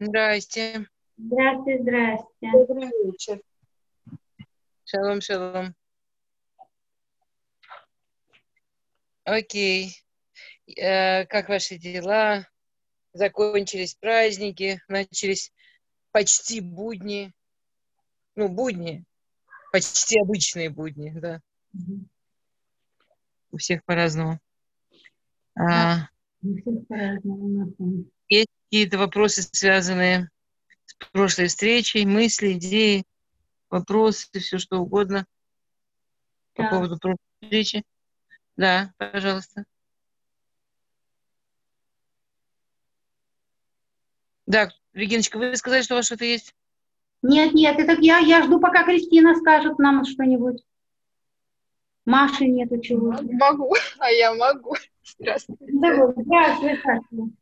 Здрасте. Здравствуйте, здрасте. Добрый вечер. Шалом, шалом. Окей. Э, как ваши дела? Закончились праздники, начались почти будни. Ну, будни. Почти обычные будни, да. У всех по-разному. А, У всех по-разному. есть какие-то вопросы, связанные с прошлой встречей, мысли, идеи, вопросы, все что угодно по Да. поводу прошлой встречи? Да, пожалуйста. Да, Региночка, вы сказали, что у вас что-то есть? Нет, нет, это я, я жду, пока Кристина скажет нам что-нибудь. Маши нету чего. Могу, а я могу. Здравствуйте. Здорово, Здравствуй, здравствуй. Вы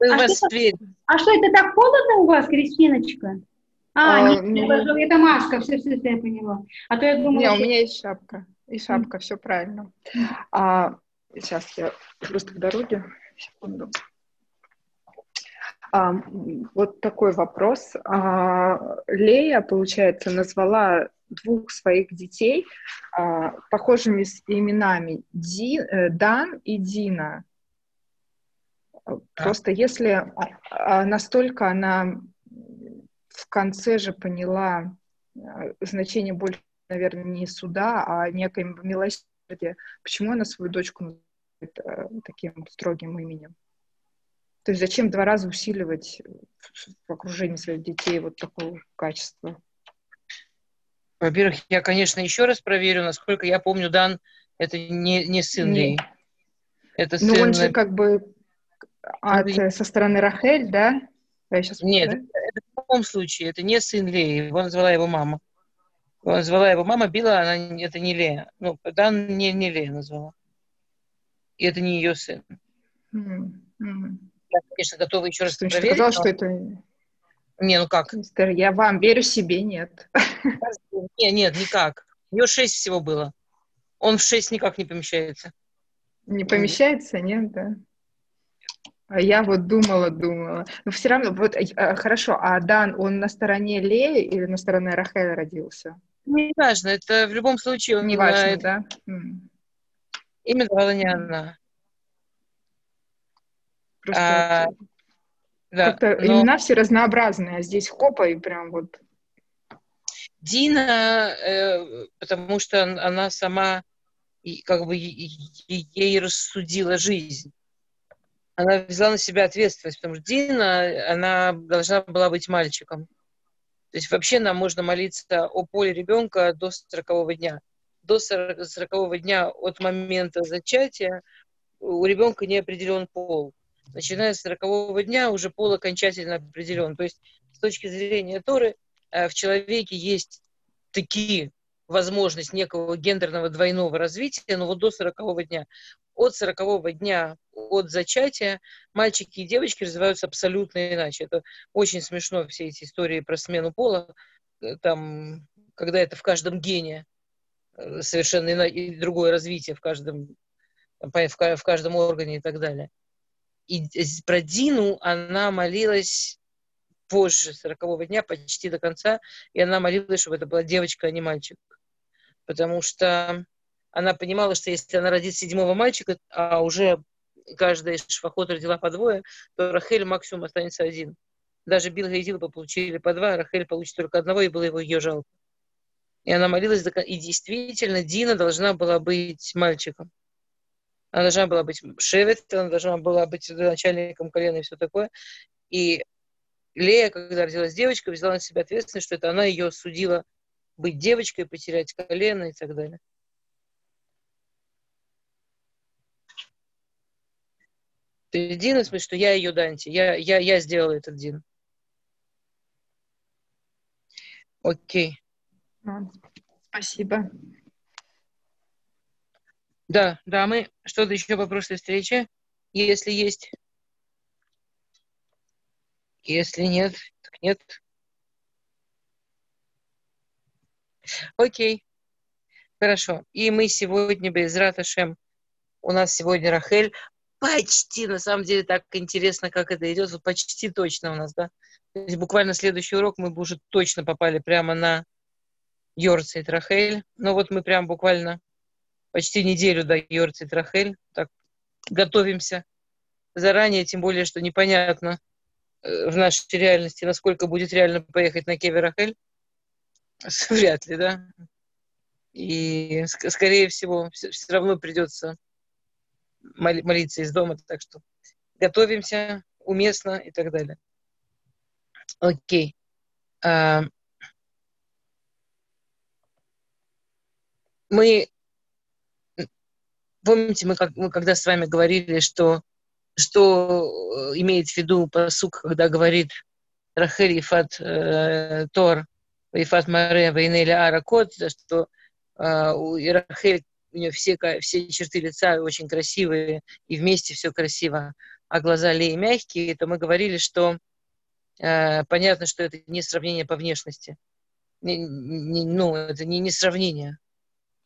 А вас что дверь. А что, это так холодно у вас, Кристиночка? А, А, нет, ну- это, маска, все, все, все, я поняла. А то я думала, Не, у меня есть шапка. И шапка, все правильно. А, сейчас я просто в дороге. Секунду. А, вот такой вопрос. А, Лея, получается, назвала двух своих детей а, похожими с именами Ди, э, Дан и Дина. Просто если а, а, настолько она в конце же поняла э, значение больше, наверное, не суда, а некое милосердие, почему она свою дочку называет э, таким строгим именем? То есть зачем два раза усиливать в- окружении своих детей вот такого качества? Во-первых, я, конечно, еще раз проверю, насколько я помню, Дан это не, не сын. Леи. Это Ну, сын... он же как бы э, со стороны Рахель, да? Я сейчас, Нет, это в любом случае, это не сын Леи, его назвала его мама. Его назвала его мама, Била, она, это не Лея. Ну, Дан не, не Лея назвала. И это не ее сын. Я, конечно, готова еще раз Что проверить. сказал, но- что это... Не, ну как? Мистер, Я вам верю себе, нет. Не, нет, никак. У него шесть всего было. Он в шесть никак не помещается. Не помещается, нет, да? А я вот думала, думала. Но все равно, вот э, хорошо, а Дан, он на стороне Леи или на стороне Рахеля родился? Не важно, это в любом случае он, Не важно, это да? Имя давала не она. Просто А, Да, как-то но имена все разнообразные, а здесь хопа и прям вот... Дина, э, потому что он- она сама и как бы ей рассудила жизнь. Она взяла на себя ответственность, потому что Дина, она должна была быть мальчиком. То есть вообще нам можно молиться о поле ребенка до 40 дня. До 40 дня от момента зачатия у ребенка не определен пол. Начиная с 40 дня уже пол окончательно определен. То есть с точки зрения Торы э, в человеке есть такие возможность некого гендерного двойного развития, но вот до 40 дня. От 40 дня от зачатия мальчики и девочки развиваются абсолютно иначе. Это очень смешно, все эти истории про смену пола, э, там, когда это в каждом гене э, совершенно иное, и другое развитие в каждом, в ка- в каждом органе и так далее. И про Дину она молилась позже 40 дня, почти до конца, и она молилась, чтобы это была девочка, а не мальчик. Потому что она понимала, что если она родит седьмого мальчика, а уже каждая из шфахот родила по двое, то Рахель максимум останется один. Даже Билга и Дилба получили по два, а Рахель получит только одного, и было его ее жалко. И она молилась, и действительно Дина должна была быть мальчиком. Она должна была быть шевет, она должна была быть начальником колена и все такое. И Лея, когда родилась девочкой, взяла на себя ответственность, что это она ее судила быть девочкой, потерять колено и так далее. Есть Дина, в смысле, что я ее Данти, я, я, я сделала этот Дин. Окей. Спасибо. Да, да, мы что-то еще по прошлой встрече, если есть. Если нет, так нет. Окей. Хорошо. И мы сегодня без Раташем. У нас сегодня Рахель. Почти, на самом деле, так интересно, как это идет. Вот почти точно у нас, да. То есть буквально следующий урок мы бы уже точно попали прямо на Йорца и Трахель. Но вот мы прям буквально почти неделю до Йорца и Трахель. Так, готовимся заранее, тем более, что непонятно э, в нашей реальности, насколько будет реально поехать на Кеверахель. Вряд ли, да? И, скорее всего, все, все равно придется молиться из дома, так что готовимся уместно и так далее. Окей. А, мы, помните, мы, как, мы когда с вами говорили, что, что э, имеет в виду посук, когда говорит Рахель Ефат э, Тор, Ефат Маре, Вейнеля Ара Кот, что э, у Рахель у нее все, все черты лица очень красивые, и вместе все красиво, а глаза Леи мягкие, то мы говорили, что э, понятно, что это не сравнение по внешности. Не, не, ну, это не, не сравнение.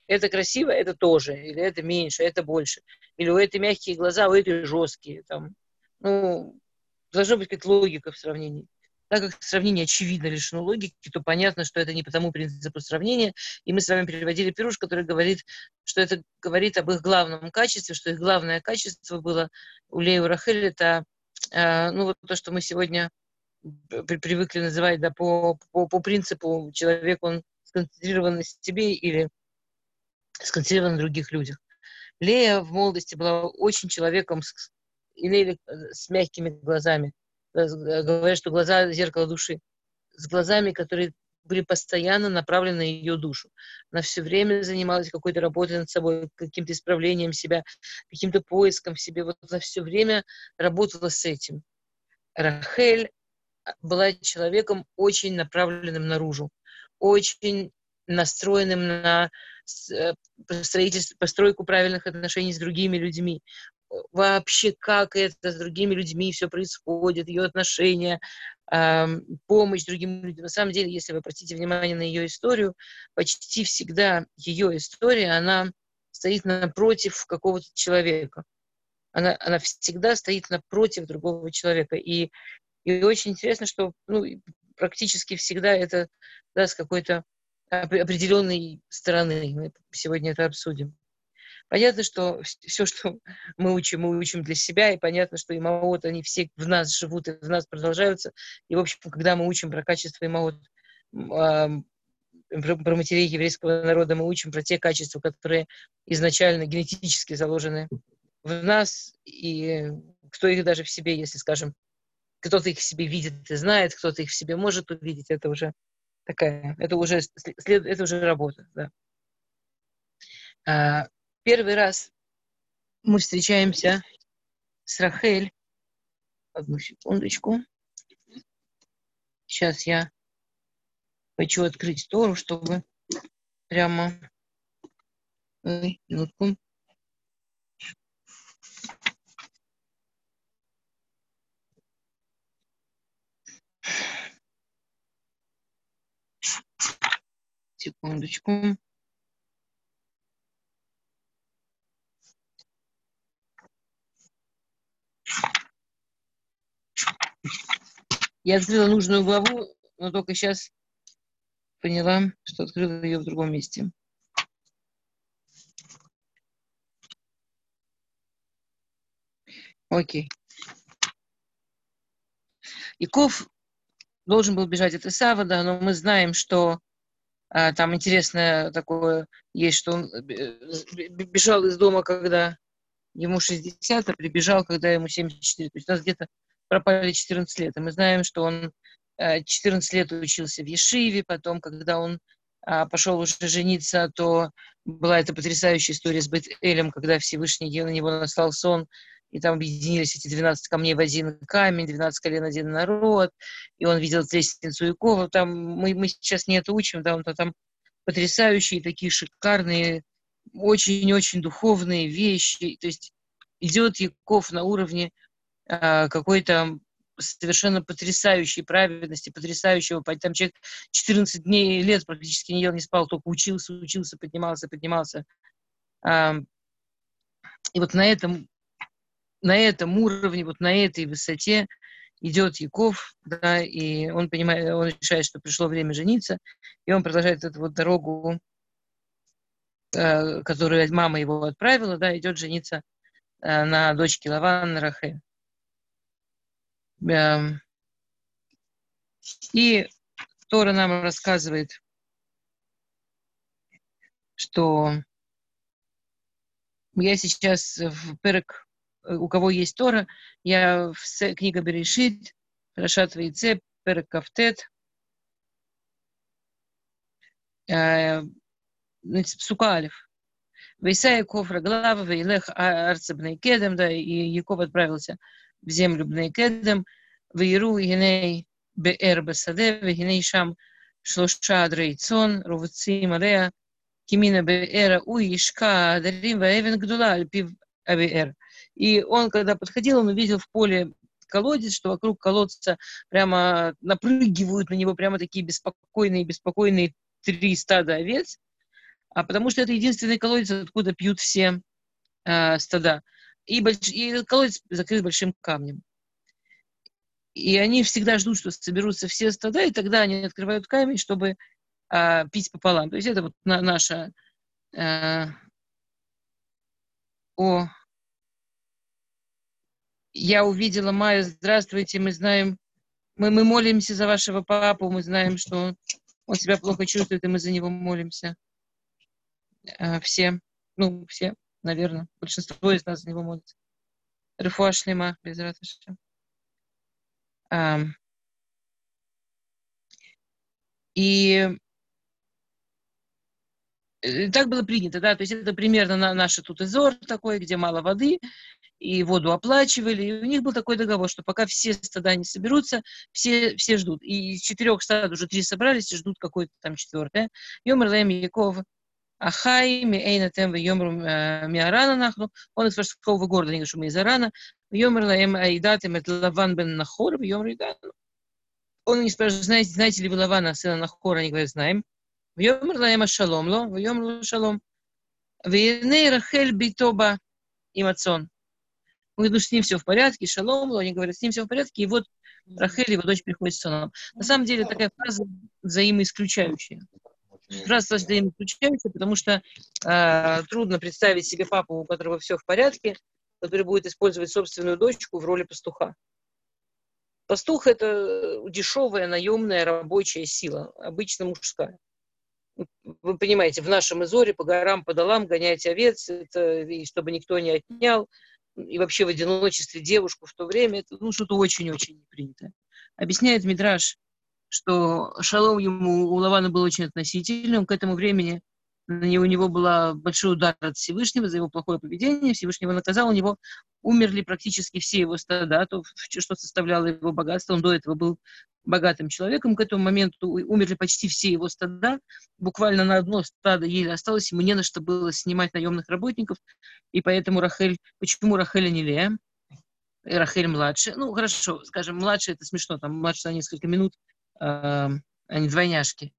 Это красиво, это тоже, или это меньше, это больше. Или у этой мягкие глаза, у этой жесткие. Там. Ну, должна быть какая-то логика в сравнении так как сравнение очевидно лишено логики, то понятно, что это не по тому принципу сравнения. И мы с вами переводили пируш, который говорит, что это говорит об их главном качестве, что их главное качество было у Лею Рахель, это э, ну, вот то, что мы сегодня при, привыкли называть да, по, по, по принципу человек, он сконцентрирован на себе или сконцентрирован на других людях. Лея в молодости была очень человеком с, или с мягкими глазами. Э, говорят, что глаза – зеркало души, с глазами, которые были постоянно направлены на ее душу. Она все время занималась какой-то работой над собой, каким-то исправлением себя, каким-то поиском в себе. Вот она все время работала с этим. Рахель а, была человеком очень направленным наружу, очень настроенным на э, строительство, постройку правильных отношений с другими людьми, вообще, как это с другими людьми все происходит, ее отношения, помощь другим людям. На самом деле, если вы обратите внимание на ее историю, почти всегда ее история, она стоит напротив какого-то человека. Она, она всегда стоит напротив другого человека. И, и очень интересно, что ну, практически всегда это да, с какой-то определенной стороны. Мы сегодня это обсудим. Понятно, что все, что мы учим, мы учим для себя, и понятно, что имаот, они все в нас живут и в нас продолжаются. И, в общем, когда мы учим про качество имаот, про матерей еврейского народа, мы учим про те качества, которые изначально генетически заложены в нас, и кто их даже в себе, если, скажем, кто-то их в себе видит и знает, кто-то их в себе может увидеть, это уже такая, это уже, это уже работа, да. Первый раз мы встречаемся с Рахель. Одну секундочку. Сейчас я хочу открыть Тору, чтобы прямо... Ой, минутку. Секундочку. Я открыла нужную главу, но только сейчас поняла, что открыла ее в другом месте. Окей. Яков должен был бежать от Исава, да, но мы знаем, что а, там интересное такое есть, что он э, бежал из дома, когда ему 60, а прибежал, когда ему 74. То есть у нас где-то пропали 14 лет. И мы знаем, что он 14 э, лет учился в Ешиве, потом, когда он а, пошел уже жениться, то была эта потрясающая история с бет когда Всевышний на него настал сон, и там объединились эти 12 камней в один камень, 12 колен, один народ, и он видел лестницу Якова. Там мы, мы сейчас не это учим, да, он там потрясающие, такие шикарные, очень-очень духовные вещи. То есть идет Яков на уровне какой-то совершенно потрясающей праведности, потрясающего, там человек 14 дней, лет практически не ел, не спал, только учился, учился, поднимался, поднимался. И вот на этом, на этом уровне, вот на этой высоте идет Яков, да, и он понимает, он решает, что пришло время жениться, и он продолжает эту вот дорогу, э, которую мама его отправила, да, идет жениться на дочке Лавана Рахе. Эм, и Тора нам рассказывает, что я сейчас в Перек у кого есть Тора, я в книга Берешит, Рашат Вейце, Перек Кафтет, э, Сука Алиф. Вейса Яков Раглава, Вейлех Арца Бнейкедем, да, и Яков отправился в землю Бнейкедем, Вейру Геней Беэр Басаде, Вегеней Шам Шлоша Дрейцон, Рувцим Алея, Кимина Беэра Уишка, Дарим Ваевен Гдула, Альпив Авиэр. И он, когда подходил, он увидел в поле колодец, что вокруг колодца прямо напрыгивают на него прямо такие беспокойные, беспокойные три стада овец, а потому что это единственный колодец, откуда пьют все э, стада. И, больш... и колодец закрыт большим камнем. И они всегда ждут, что соберутся все стада, и тогда они открывают камень, чтобы э, пить пополам. То есть это вот на, наша э, о я увидела Майю, здравствуйте, мы знаем, мы, мы молимся за вашего папу, мы знаем, что он, он себя плохо чувствует, и мы за него молимся. А, все, ну, все, наверное, большинство из нас за него молится. Рифуа шлема, без и э, так было принято, да, то есть это примерно на, наш тут изор такой, где мало воды, и воду оплачивали. И у них был такой договор, что пока все стада не соберутся, все, все ждут. И из четырех стад уже три собрались и ждут какое-то там четвертое. Йомр Лэм Яков Ахай, Мейна Тем, Йомру э, Миарана Нахну. Он из Вашкового города, не говорит, что мы из Арана. Йомр Лэм Айдатем, это Лаван бен Нахор, Йомр Айдану. Он не спрашивает, знаете, знаете ли вы Лавана, сына Нахора? Они говорят, знаем. Йомр Лэм Шалом, Ло, Йомр Шалом. Вейней Рахель Битоба Имацон. Он говорит, ну с ним все в порядке, шалом, они говорят, с ним все в порядке, и вот Рахель, его дочь, приходит с сыном. На самом деле такая фраза взаимоисключающая. Фраза взаимоисключающая, потому что э, трудно представить себе папу, у которого все в порядке, который будет использовать собственную дочку в роли пастуха. Пастух – это дешевая, наемная рабочая сила, обычно мужская. Вы понимаете, в нашем изоре по горам, по долам гонять овец, это, и чтобы никто не отнял, и вообще в одиночестве девушку в то время, это ну, что-то очень-очень непринятое. Объясняет Мидраш, что шалом ему у Лавана был очень относительным. К этому времени на него, у него был большой удар от Всевышнего за его плохое поведение. Всевышний его наказал, у него умерли практически все его стада, то, что составляло его богатство. Он до этого был богатым человеком. К этому моменту умерли почти все его стада. Буквально на одно стадо еле осталось. Ему не на что было снимать наемных работников. И поэтому Рахель... Почему Рахель, а не Лея? И Рахель младше. Ну, хорошо, скажем, младше это смешно, там младше на несколько минут, э, они двойняшки.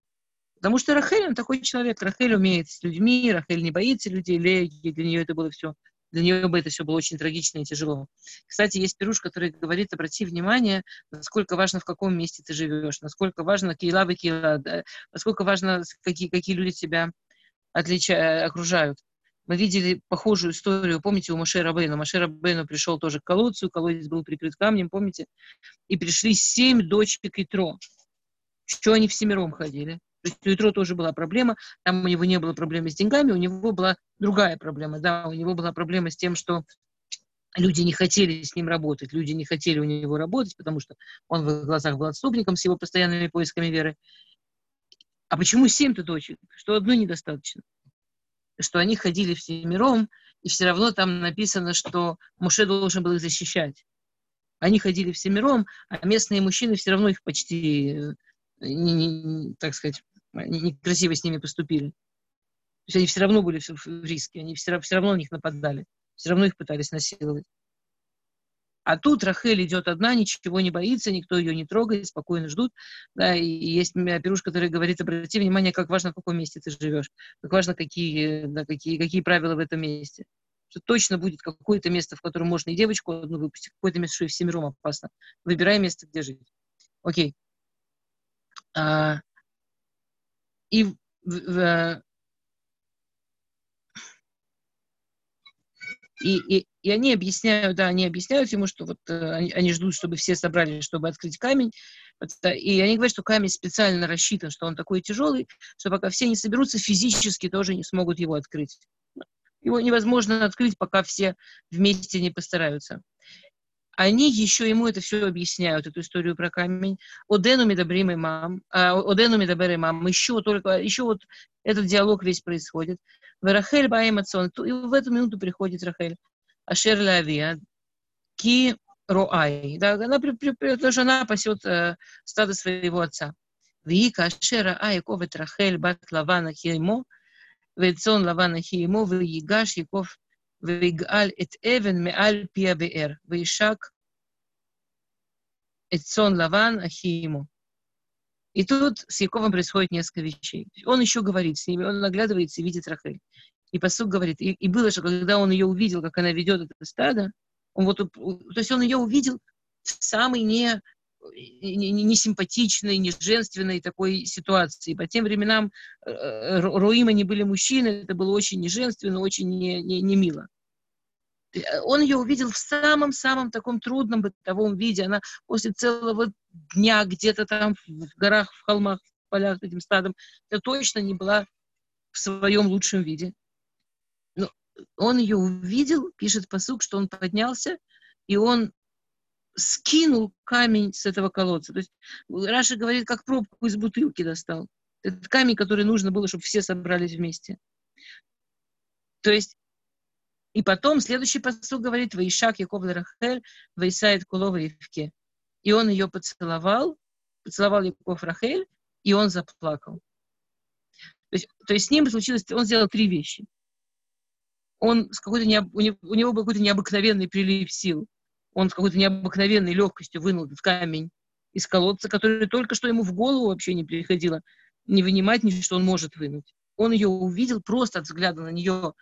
Потому что Рахель, он такой человек. Рахель умеет с людьми, Рахель не боится людей, Лея, для нее это было все для нее бы это все было очень трагично и тяжело. Кстати, есть пируш, который говорит, обрати внимание, насколько важно, в каком месте ты живешь, насколько важно кейла вы кейла, да, насколько важно, какие, какие люди тебя отлича, окружают. Мы видели похожую историю, помните, у Маше Рабейна. Маше Рабейну пришел тоже к колодцу, колодец был прикрыт камнем, помните? И пришли семь дочек Итро. Что они всемиром ходили? То есть у Итро тоже была проблема, там у него не было проблемы с деньгами, у него была другая проблема, да, у него была проблема с тем, что люди не хотели с ним работать, люди не хотели у него работать, потому что он в глазах был отступником с его постоянными поисками веры. А почему семь-то дочек? Что одной недостаточно? Что они ходили всемиром, и все равно там написано, что Муше должен был их защищать. Они ходили всемиром, а местные мужчины все равно их почти, э, не, не, так сказать, некрасиво с ними поступили. То есть они все равно были в риске, они все, все равно на них нападали, все равно их пытались насиловать. А тут Рахель идет одна, ничего не боится, никто ее не трогает, спокойно ждут. Да, и есть пируш, который говорит, обрати внимание, как важно, в каком месте ты живешь, как важно, какие, да, какие, какие правила в этом месте. что точно будет какое-то место, в котором можно и девочку одну выпустить, какое-то место, что и всемиром опасно. Выбирай место, где жить. Окей. А, и в, в, И, и, и они объясняют, да, они объясняют ему, что вот э, они, они ждут, чтобы все собрались, чтобы открыть камень. И они говорят, что камень специально рассчитан, что он такой тяжелый, что пока все не соберутся, физически тоже не смогут его открыть. Его невозможно открыть, пока все вместе не постараются они еще ему это все объясняют, эту историю про камень. Одену медобрим имам, а, одену медобер имам, еще только, еще вот этот диалог весь происходит. Верахель баим и в эту минуту приходит Рахель. Ашер лавия, ки роай, да, она, потому что она пасет э, стадо своего отца. Вика ашера айковет Рахель бат лавана хеймо, вецон лавана хеймо, вегаш яков ויגאל את אבן מעל פי הבאר, וישק את צאן לבן אחי אמו. И тут с Яковом происходит несколько вещей. Он еще говорит с ними, он наглядывается и видит Рахель. И посуд говорит, и, и было же, когда он ее увидел, как она ведет это стадо, он вот, то есть он ее увидел в самой не, не, не женственной такой ситуации. По тем временам э, э Руима не были мужчины, это было очень неженственно, очень не, не, не мило. Э, он ее увидел в самом-самом таком трудном бытовом виде. Она после целого дня где-то там в горах, в холмах, в полях с этим стадом, это точно не была в своем лучшем виде. Но он ее увидел, пишет посук, что он поднялся, и он скинул камень с этого колодца. То есть Раша говорит, как пробку из бутылки достал. Этот камень, который нужно было, чтобы все собрались вместе. То есть и потом следующий посыл говорит, «Ваишак Яков Рахель, Ваисает Кулова Евке». И он ее поцеловал, поцеловал Яков Рахель, и он заплакал. То есть, то есть с ним случилось, он сделал три вещи. Он с какой-то у него был какой-то необыкновенный прилив сил. Он с какой-то необыкновенной легкостью вынул этот камень из колодца, который только что ему в голову вообще не приходило не вынимать, ни что он может вынуть. Он ее увидел просто от взгляда на нее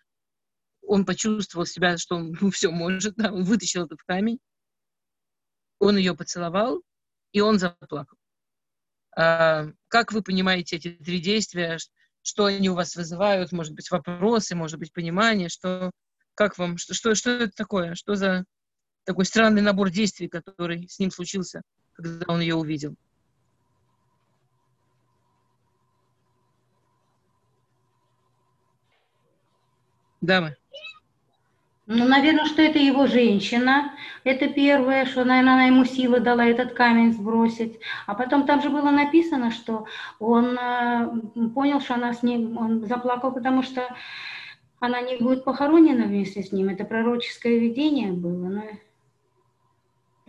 он почувствовал себя, что он ну, все может, да, он вытащил этот камень, он ее поцеловал, и он заплакал. А, как вы понимаете эти три действия, что они у вас вызывают, может быть, вопросы, может быть, понимание, что, как вам, что, что это такое, что за такой странный набор действий, который с ним случился, когда он ее увидел? Дамы. Ну, наверное, что это его женщина. Это первое, что, наверное, она ему силы дала этот камень сбросить. А потом там же было написано, что он э, понял, что она с ним, он заплакал, потому что она не будет похоронена вместе с ним. Это пророческое видение было. Но...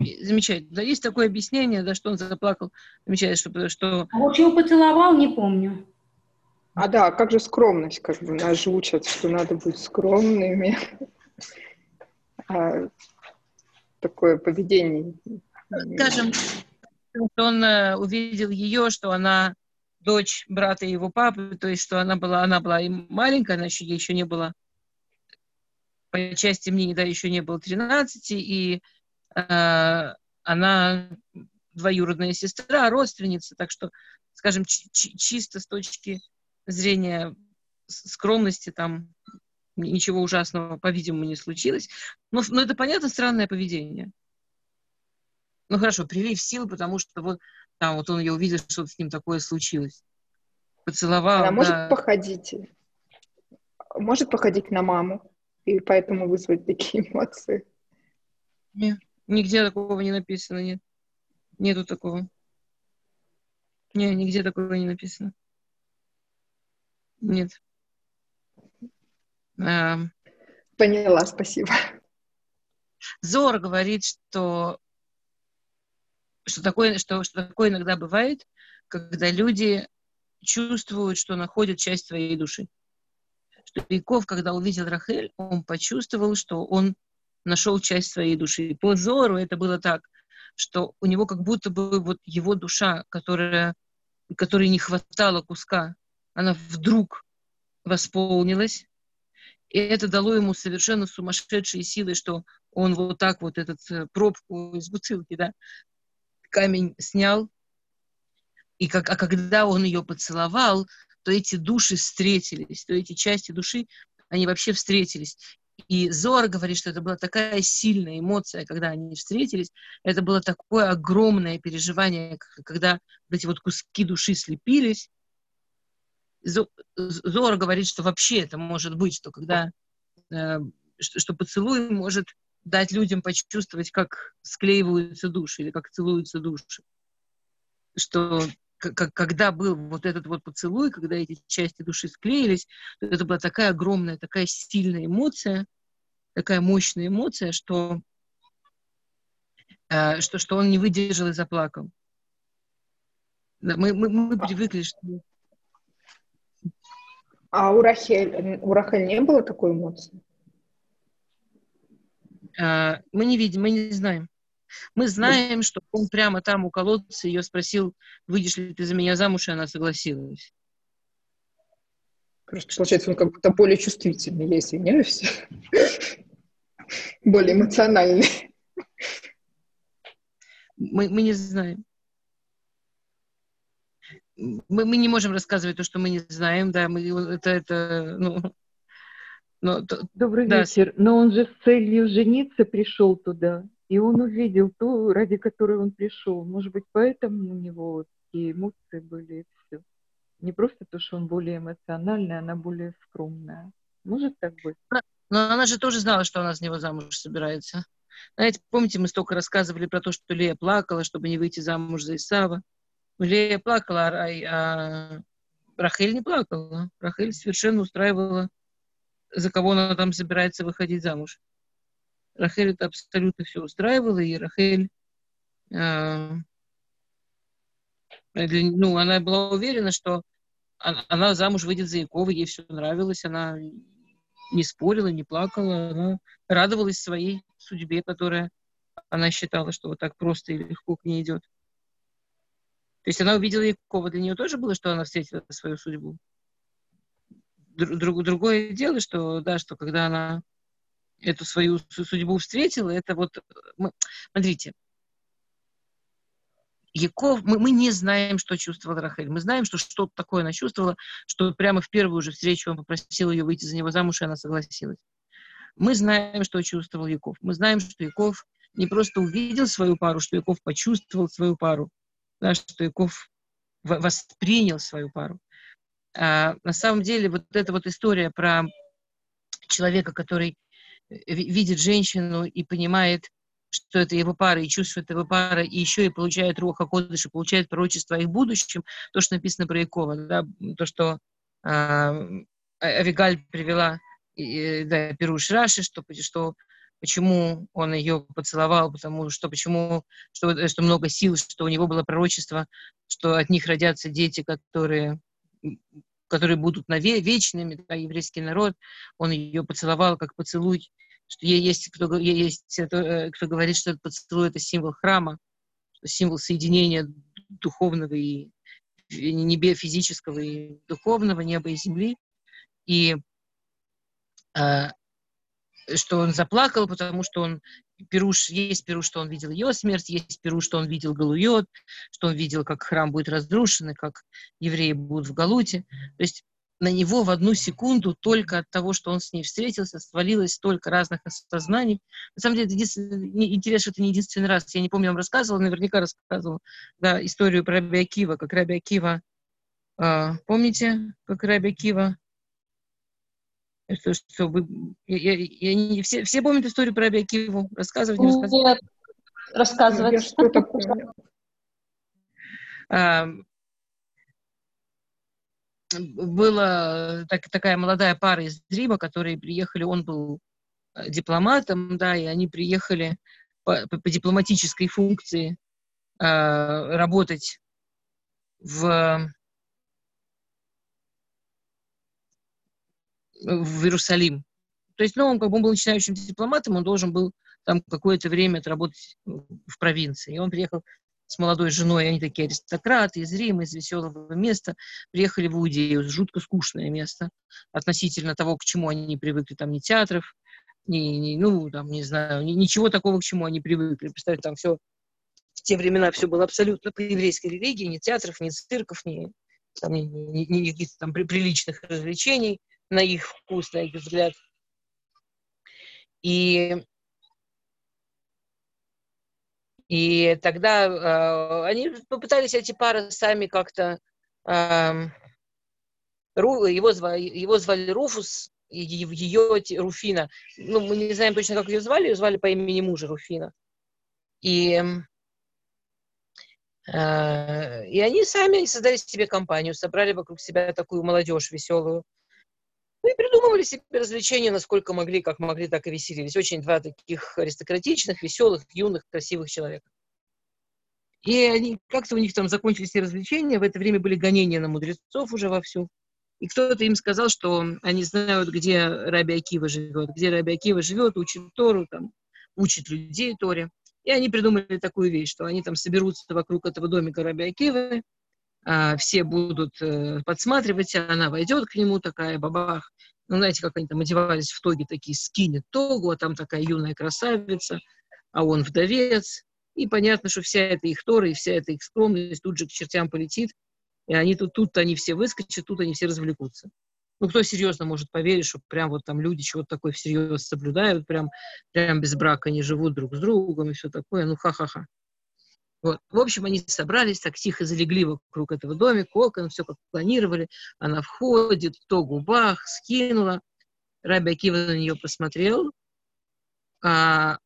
Замечательно. Да, есть такое объяснение, да, что он заплакал. Замечательно, что... что... А вот чего поцеловал, не помню. А да, как же скромность, как бы нас же учат, что надо быть скромными а, такое поведение. Скажем, он э, увидел ее, что она дочь брата его папы, то есть что она была, она была и маленькая, она еще, еще не была, по части мнений, да, еще не было 13, и она двоюродная сестра, родственница, так что, скажем, чисто с точки зрения скромности там ничего ужасного, по-видимому, не случилось. Но, но это, понятно, странное поведение. Ну хорошо, прилив сил, потому что вот там вот он ее увидел, что с ним такое случилось. Поцеловал. Она да. может походить, может походить на маму, и поэтому вызвать такие эмоции. Нет, нигде такого не написано, нет. Нету такого. Не, нигде такого не написано. Нет. Поняла, спасибо. Зор говорит, что, что, такое, что, что такое иногда бывает, когда люди чувствуют, что находят часть своей души. Что Яков, когда увидел Рахель, он почувствовал, что он нашел часть своей души. По Зору это было так, что у него как будто бы вот его душа, которая, которой не хватало куска, она вдруг восполнилась, И это дало ему совершенно сумасшедшие силы, что он вот так вот этот э, пробку из бутылки, да, камень снял, и как, а когда он ее поцеловал, то эти души встретились, то эти части души, они вообще встретились. И Зор говорит, что это была такая сильная эмоция, когда они встретились. Это было такое огромное переживание, когда эти вот куски души слепились. Зора говорит, что вообще это может быть, что когда э, что, поцелуй может дать людям почувствовать, как склеиваются души или как целуются души. Что когда был вот этот вот поцелуй, когда эти части души склеились, это была такая огромная, такая сильная эмоция, такая мощная эмоция, что, э, что, что он не выдержал и заплакал. Мы, мы, мы привыкли, что... А у Рахель, у Рахель не было такой эмоции? Э, мы не видим, мы не знаем. Мы знаем, что он прямо там у колодца ее спросил, выйдешь ли ты за меня замуж, и она согласилась. Просто, получается, он как будто более чувствительный, я извиняюсь. Более эмоциональный. Мы, мы не знаем. Мы, мы не можем рассказывать то, что мы не знаем, да, мы, это, это, ну, но, Добрый да. вечер. Но он же с целью жениться пришел туда. И он увидел ту, ради которой он пришел. Может быть, поэтому у него такие эмоции были и все. Не просто то, что он более эмоциональный, она более скромная. Может так быть? Но она же тоже знала, что она с него замуж собирается. Знаете, помните, мы столько рассказывали про то, что Лея плакала, чтобы не выйти замуж за Исава. Лея плакала, а, а Рахель не плакала. Рахель совершенно устраивала, за кого она там собирается выходить замуж. Рахель это абсолютно все устраивало, и Рахель, э, ну, она была уверена, что она, она замуж выйдет за Якова, ей все нравилось, она не спорила, не плакала, она радовалась своей судьбе, которая она считала, что вот так просто и легко к ней идет. То есть она увидела Якова, для нее тоже было, что она встретила свою судьбу. Друг, другое дело, что, да, что когда она эту свою судьбу встретила, это вот, мы, смотрите, Яков, мы, мы не знаем, что чувствовала Рахель. Мы знаем, что что-то такое она чувствовала, что прямо в первую же встречу он попросил ее выйти за него замуж, и она согласилась. Мы знаем, что чувствовал Яков. Мы знаем, что Яков не просто увидел свою пару, что Яков почувствовал свою пару, да, что Яков воспринял свою пару. А, на самом деле вот эта вот история про человека, который видит женщину и понимает, что это его пара, и чувствует его пара, и еще и получает Руха Кодыш, получает пророчество о их будущем, то, что написано про Якова, да, то, что э, Авигаль привела и, да, Перуш Раши, что, что почему он ее поцеловал, потому что почему, что, что много сил, что у него было пророчество, что от них родятся дети, которые которые будут навечными, да, еврейский народ, он ее поцеловал как поцелуй что есть кто, есть э, кто говорит, что этот поцелуй это символ храма, символ соединения духовного и небе физического и духовного, неба и земли. И э, что он заплакал, потому что он Перуш, есть Перуш, что он видел ее смерть, есть Перуш, что он видел Галуйот, что он видел, как храм будет разрушен, и как евреи будут в Галуте. То есть на него в одну секунду только от того, что он с ней встретился, свалилось столько разных осознаний. На самом деле, это интересно, что это не единственный раз. Я не помню, я вам рассказывала, наверняка рассказывала, да, историю про Раби Акива, как Раби Акива, э, помните, как Раби Акива, что, что вы, я, я, я не, все, все помнят историю про Раби Акиву? Рассказывать, не рассказывать? Нет, рассказывать. Я что-то помню была так, такая молодая пара из Рима, которые приехали, он был э, дипломатом, да, и они приехали по, по, по дипломатической функции э, работать в, в Иерусалим. То есть, ну, он как бы был начинающим дипломатом, он должен был там какое-то время отработать в провинции. И он приехал с молодой женой, они такие аристократы из Рима, из веселого места, приехали в Иудею, жутко скучное место относительно того, к чему они привыкли, там ни театров, ни, ни ну, там, не знаю, ни, ничего такого, к чему они привыкли. Представьте, там все, в те времена все было абсолютно по еврейской религии, ни театров, ни цирков, ни, там, ни, ни, ни каких-то там приличных развлечений на их вкус, на их взгляд. И и тогда э, они попытались эти пары сами как-то... Э, его, звали, его звали Руфус, ее Руфина. Ну, мы не знаем точно, как ее звали, ее звали по имени мужа Руфина. И, э, и они сами создали себе компанию, собрали вокруг себя такую молодежь веселую. Ну и придумывали себе развлечения, насколько могли, как могли, так и веселились. Очень два таких аристократичных, веселых, юных, красивых человека. И они, как-то у них там закончились все развлечения, в это время были гонения на мудрецов уже вовсю. И кто-то им сказал, что они знают, где Раби Акива живет, где Раби Акива живет, учит Тору, там, учит людей Торе. И они придумали такую вещь, что они там соберутся вокруг этого домика Раби Акивы, все будут э, подсматривать, она войдет к нему, такая бабах. Ну, знаете, как они там одевались в тоги, такие скинет тогу, а там такая юная красавица, а он вдовец. И понятно, что вся эта их тора и вся эта их скромность тут же к чертям полетит, и они тут, тут они все выскочат, тут они все развлекутся. Ну, кто серьезно может поверить, что прям вот там люди чего-то такое всерьез соблюдают, прям, прям без брака не живут друг с другом и все такое, ну, ха-ха-ха. Вот. В общем, они собрались, так тихо залегли вокруг этого домика, окон, все как планировали. Она входит, то губах, скинула. Раби Акива на нее посмотрел, а,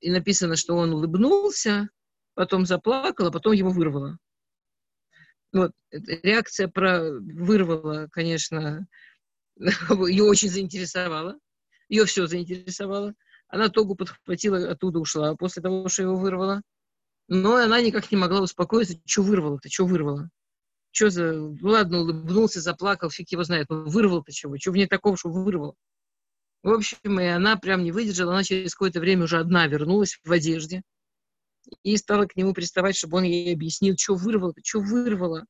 и написано, что он улыбнулся, потом заплакал, а потом его вырвало. Вот, реакция про вырвала, конечно, ее очень заинтересовала. Ее все заинтересовало. Она тогу подхватила, оттуда ушла после того, что его вырвало. Но она никак не могла успокоиться. Что вырвало-то? Что вырвало? Что за... Ну, ладно, улыбнулся, заплакал, фиг его знает. Но вырвал-то чего? Что в ней такого, что вырвало? В общем, и она прям не выдержала. Она через какое-то время уже одна вернулась в одежде и стала к нему приставать, чтобы он ей объяснил, что вырвало, что вырвало.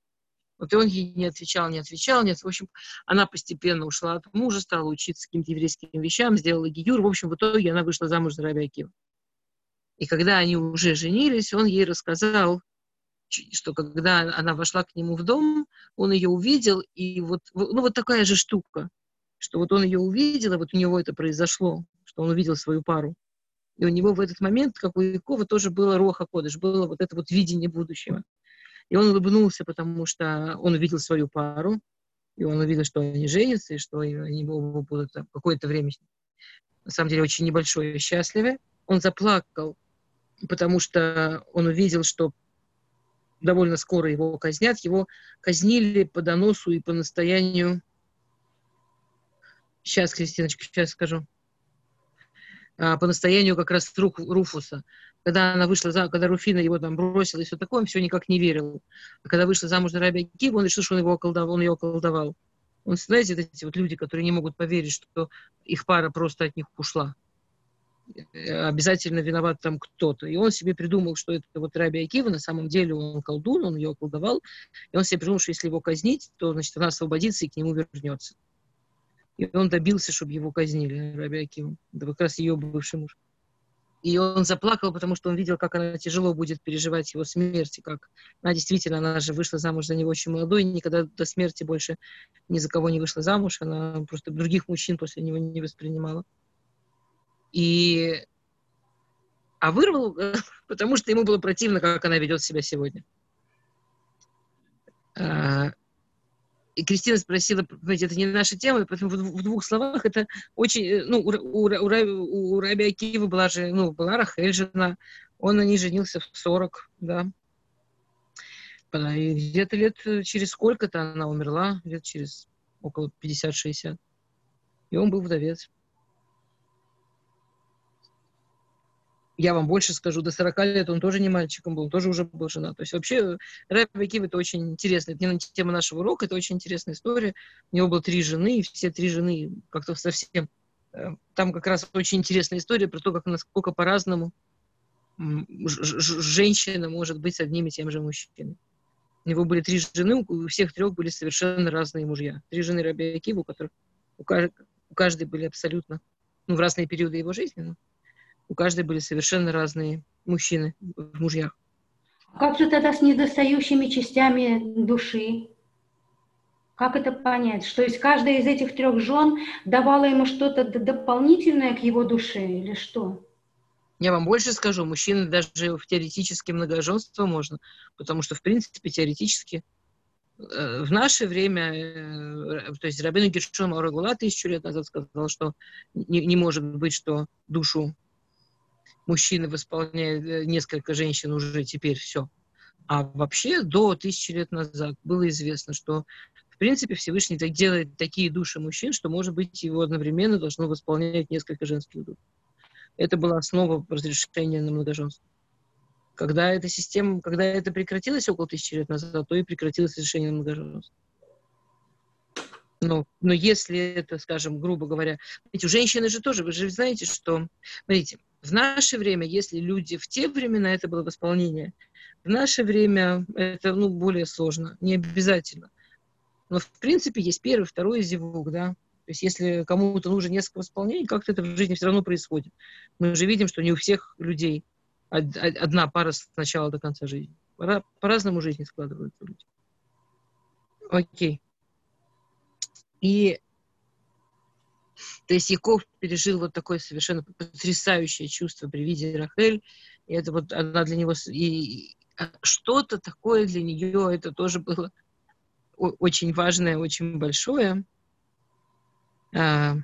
Вот и он ей не отвечал, не отвечал, нет. В общем, она постепенно ушла от мужа, стала учиться каким-то еврейским вещам, сделала гиюр. В общем, в итоге она вышла замуж за Раби. И когда они уже женились, он ей рассказал, что когда она вошла к нему в дом, он ее увидел, и вот, ну, вот такая же штука, что вот он ее увидел, и вот у него это произошло, что он увидел свою пару. И у него в этот момент, как у Якова, тоже было роха кодыш, было вот это вот видение будущего. И он улыбнулся, потому что он увидел свою пару, и он увидел, что они женятся, и что они будут какое-то время, на самом деле, очень небольшое счастливы. Он заплакал, потому что он увидел, что довольно скоро его казнят. Его казнили по доносу и по настоянию. Сейчас, Кристиночка, сейчас скажу. А, по настоянию как раз Руфуса. Когда она вышла, за, когда Руфина его там бросила и все такое, он все никак не верил. А когда вышла замуж за Раби Акива, он решил, что он его околдовал. Он ее околдовал. Он, знаете, эти вот люди, которые не могут поверить, что их пара просто от них ушла. Э, обязательно виноват там кто-то. И он себе придумал, что это вот Раби Акива, на самом деле он колдун, он ее околдовал. И он себе придумал, что если его казнить, то, значит, она освободится и к нему вернется. И он добился, чтобы его казнили, Раби Акиву. Это как раз ее бывший муж. И он заплакал, потому что он видел, как она тяжело будет переживать его смерть. И как она действительно, она же вышла замуж за него очень молодой, никогда до смерти больше ни за кого не вышла замуж. Она просто других мужчин после него не воспринимала. И... А вырвал, потому что ему было противно, как она ведет себя сегодня. А, и Кристина спросила, понимаете, это не наша тема, поэтому в, двух словах это очень, э, ну, у, у, у, у Раби Акива была же, ну, была Рахель жена, он на ней женился в 40, да. И где-то лет э, через сколько-то она умерла, где-то через около 50-60. И он был вдовец. Я вам больше скажу, до 40 лет он тоже не мальчиком был, тоже уже был женат. То есть вообще Рэп Акив это очень интересно. Это не тема нашего урока, это очень интересная история. У него было три жены, и все три жены как-то совсем... Э, там как раз очень интересная история про то, как насколько по-разному женщина может быть с одним и тем же мужчиной. У него были три жены, у всех трех были совершенно разные мужья. Три жены Раби у которых у, кажд... у каждой были абсолютно, ну, в разные периоды его жизни, но у каждой были совершенно разные мужчины в мужьях. Как же тогда с недостающими частями души? Как это понять? Что есть каждая из этих трех жен давала ему что-то дополнительное к его душе или что? Я вам больше скажу, мужчины даже в теоретически многоженство можно, потому что, в принципе, теоретически э, в наше время, э, то есть Рабину Гершом Арагула тысячу лет назад сказал, что не, не может быть, что душу мужчины восполняет э, несколько женщин уже теперь все. А вообще до тысячи лет назад было известно, что в принципе Всевышний так делает такие души мужчин, что, может быть, его одновременно должно восполнять несколько женских душ. Это была основа разрешения на многоженство. Когда эта система, когда это прекратилось около тысячи лет назад, то и прекратилось разрешение на многоженство. Но, но если это, скажем, грубо говоря, ведь у женщины же тоже, вы же знаете, что, смотрите, в наше время, если люди в те времена это было восполнение, в наше время это ну, более сложно, не обязательно. Но в принципе есть первый, второй зевук, да. То есть если кому-то нужно несколько восполнений, как-то это в жизни все равно происходит. Мы же видим, что не у всех людей одна пара с начала до конца жизни. По-разному жизни складываются люди. Окей. И то есть Яков пережил вот такое совершенно потрясающее чувство при виде Рахель, и это вот она для него... И что-то такое для нее, это тоже было очень важное, очень большое. А,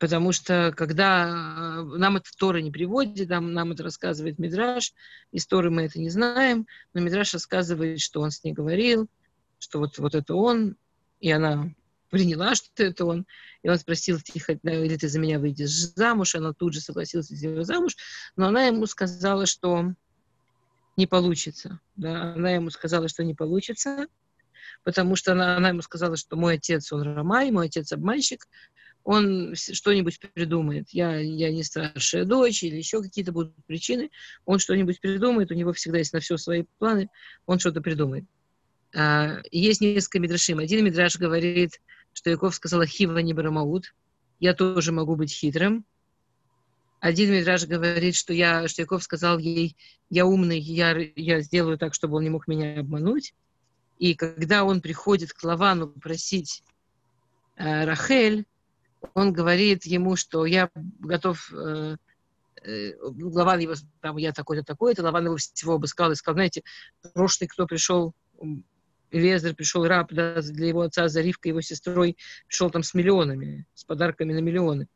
потому что когда а, нам это Тора не приводит, нам, нам это рассказывает Мидраш, из Торы мы это не знаем, но Мидраш рассказывает, что он с ней говорил, что вот, вот это он, и она приняла, что это он. И он спросил, тихо, или ты за меня выйдешь замуж? Она тут же согласилась выйти замуж, но она ему сказала, что не получится. Да? Она ему сказала, что не получится, потому что она, она ему сказала, что мой отец, он ромай, мой отец обманщик, он что-нибудь придумает. Я, я не старшая дочь или еще какие-то будут причины. Он что-нибудь придумает, у него всегда есть на все свои планы, он что-то придумает. А, есть несколько мидрашим. Один мидраш говорит, что Яков сказала «Хива не барамаут», я тоже могу быть хитрым. Один мидраж говорит, что, я, что Яков сказал ей, я умный, я, я сделаю так, чтобы он не мог меня обмануть. И когда он приходит к Лавану просить э, Рахель, он говорит ему, что я готов... Э, э, Лаван его, там, я такой-то, такой-то, Лаван его всего обыскал и сказал, знаете, прошлый, кто пришел Элиезер пришел раб да, для его отца за Ривкой, его сестрой, пришел там с миллионами, с подарками на миллионы.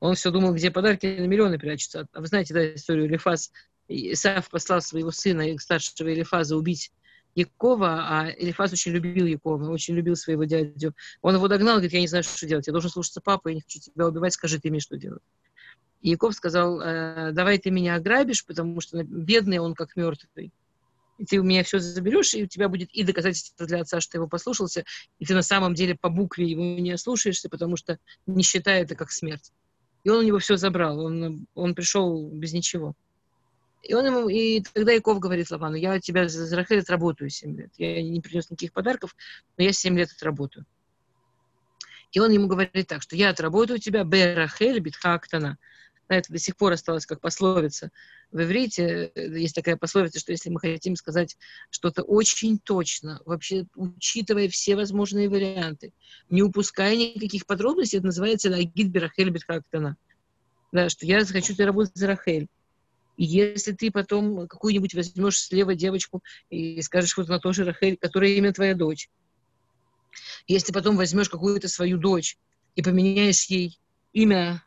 Он все думал, где подарки на миллионы прячутся. А вы знаете, да, историю Элифаз. Исаф послал своего сына, старшего Элифаза, убить Якова, а Элифаз очень любил Якова, очень любил своего дядю. Он его догнал, говорит, я не знаю, что делать, я должен слушаться папы, я не хочу тебя убивать, скажи ты мне, что делать. И Яков сказал, «Э, давай ты меня ограбишь, потому что бедный он как мертвый и ты у меня все заберешь, и у тебя будет и доказательство для отца, что ты его послушался, и ты на самом деле по букве его не слушаешься, потому что не считая это как смерть. И он у него все забрал, он, он пришел без ничего. И, он ему, и тогда Яков говорит Лавану, я тебя за Рахель отработаю 7 лет. Я не принес никаких подарков, но я 7 лет отработаю. И он ему говорит так, что я отработаю тебя, Бе Рахель, Битха Актана это до сих пор осталось как пословица. В иврите э, есть такая пословица, что если мы хотим сказать что-то очень точно, вообще учитывая все возможные варианты, не упуская никаких подробностей, это называется «Лагид Берахель Бетхактана». Да, что я захочу ты работать за Рахель. И если ты потом какую-нибудь возьмешь слева девочку и скажешь, вот она тоже Рахель, которая именно твоя дочь. Если потом возьмешь какую-то свою дочь и поменяешь ей имя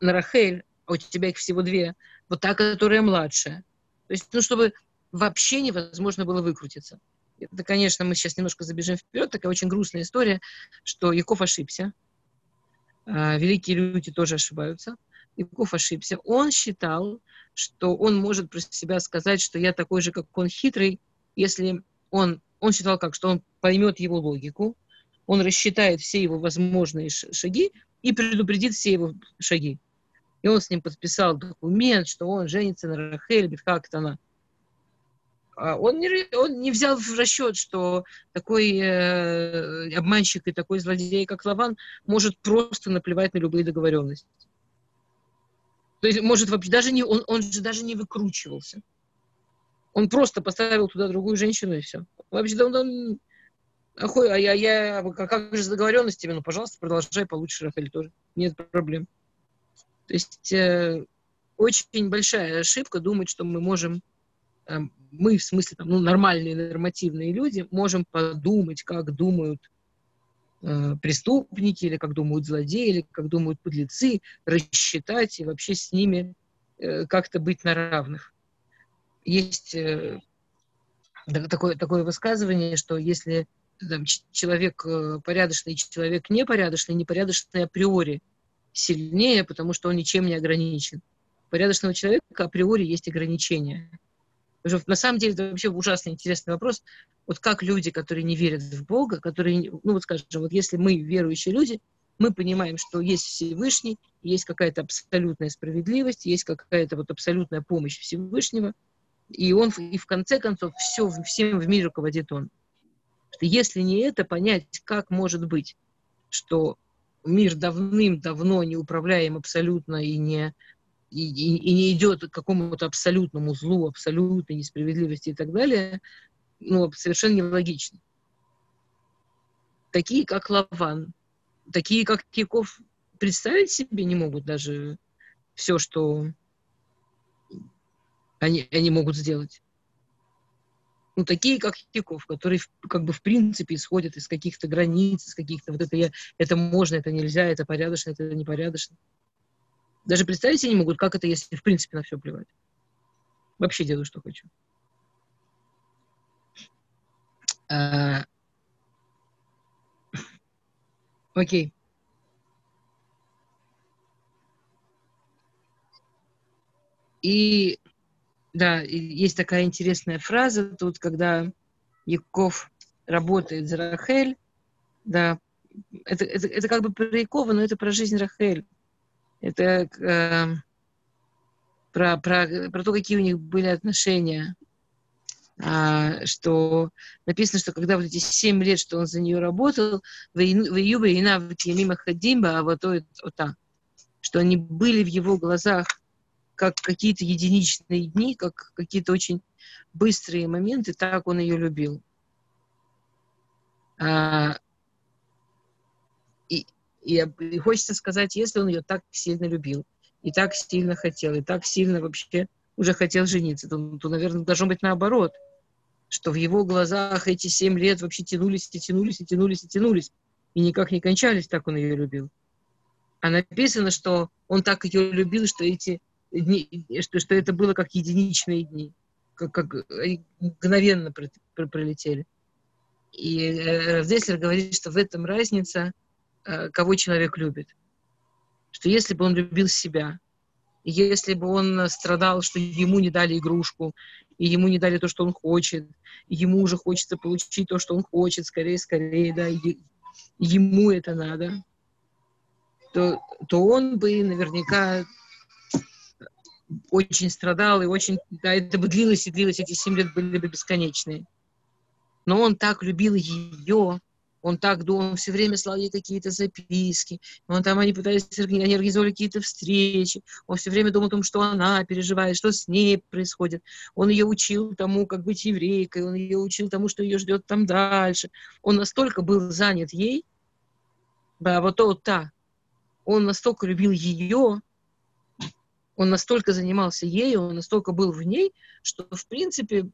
на Рахель, а у тебя их всего две, вот та, которая младшая. То есть, ну, чтобы вообще невозможно было выкрутиться. Это, конечно, мы сейчас немножко забежим вперед, такая очень грустная история, что Яков ошибся. А, великие люди тоже ошибаются. Яков ошибся. Он считал, что он может про себя сказать, что я такой же, как он, хитрый, если он, он считал как, что он поймет его логику, он рассчитает все его возможные шаги и предупредит все его шаги. И он с ним подписал документ, что он женится на Рахель, как это она. А он не, он не взял в расчет, что такой э, обманщик и такой злодей, как Лаван, может просто наплевать на любые договоренности. То есть, может, вообще даже не, он, он же даже не выкручивался. Он просто поставил туда другую женщину и все. Вообще, да он, он охуй, а я, я, а как же с договоренностями? Ну, пожалуйста, продолжай, получишь Рахель тоже. Нет проблем. То есть, э, очень большая ошибка думать, что мы можем э, мы, в смысле, там, ну, нормальные нормативные люди, можем подумать, как думают э, преступники, или как думают злодеи, или как думают подлецы, рассчитать и вообще с ними э, как-то быть на равных. Есть э, такое, такое высказывание, что если там, человек э, порядочный, человек непорядочный, непорядочный априори сильнее, потому что он ничем не ограничен. У порядочного человека априори есть ограничения. На самом деле это вообще ужасно интересный вопрос. Вот как люди, которые не верят в Бога, которые, ну вот скажем, вот если мы верующие люди, мы понимаем, что есть Всевышний, есть какая-то абсолютная справедливость, есть какая-то вот абсолютная помощь Всевышнего, и он, и в конце концов, все, всем в мире руководит он. Если не это понять, как может быть, что мир давным-давно не управляем абсолютно и не и, и, не идет к какому-то абсолютному злу, абсолютной несправедливости и так далее, ну, совершенно нелогично. Такие, как Лаван, такие, как Киков, представить себе не могут даже все, что они, они могут сделать. Ну, такие, как Киков, которые как бы в принципе исходят из каких-то границ, из каких-то вот это я, это можно, это нельзя, это порядочно, это непорядочно. Даже представить себе не могут, как это, если в принципе на все плевать. Вообще делаю, что хочу. А... Окей. И да, есть такая интересная фраза тут, когда Яков работает за Рахель, да, это, это, это как бы про Якова, но это про жизнь Рахель. Это э, про, про, про то, какие у них были отношения. А, что написано, что когда вот эти семь лет, что он за нее работал, в Июбе и на Хадимба, а вот это, что они были в его глазах как какие-то единичные дни, как какие-то очень быстрые моменты, так он ее любил. А, и, и, и хочется сказать, если он ее так сильно любил, и так сильно хотел, и так сильно вообще уже хотел жениться, то, то наверное, должно быть наоборот, что в его глазах эти семь лет вообще тянулись и тянулись и тянулись и тянулись, и никак не кончались, так он ее любил. А написано, что он так ее любил, что эти дни, что, что это было как единичные дни, как, как мгновенно пролетели. И э, Равдеслер говорит, что в этом разница – Э, кого человек любит. Что если бы он любил себя, если бы он страдал, что ему не дали игрушку, и ему не дали то, что он хочет, ему уже хочется получить то, что он хочет, скорее, скорее, да, и ему это надо, то, то он бы наверняка очень страдал, и очень, да, это бы длилось и длилось, эти семь лет были бы бесконечные. Но он так любил ее, он так думал, он все время слал ей какие-то записки, он там, они пытались, они организовали какие-то встречи, он все время думал о том, что она переживает, что с ней происходит. Он ее учил тому, как быть еврейкой, он ее учил тому, что ее ждет там дальше. Он настолько был занят ей, да, вот то, та, он настолько любил ее, он настолько занимался ею, он настолько был в ней, что, в принципе,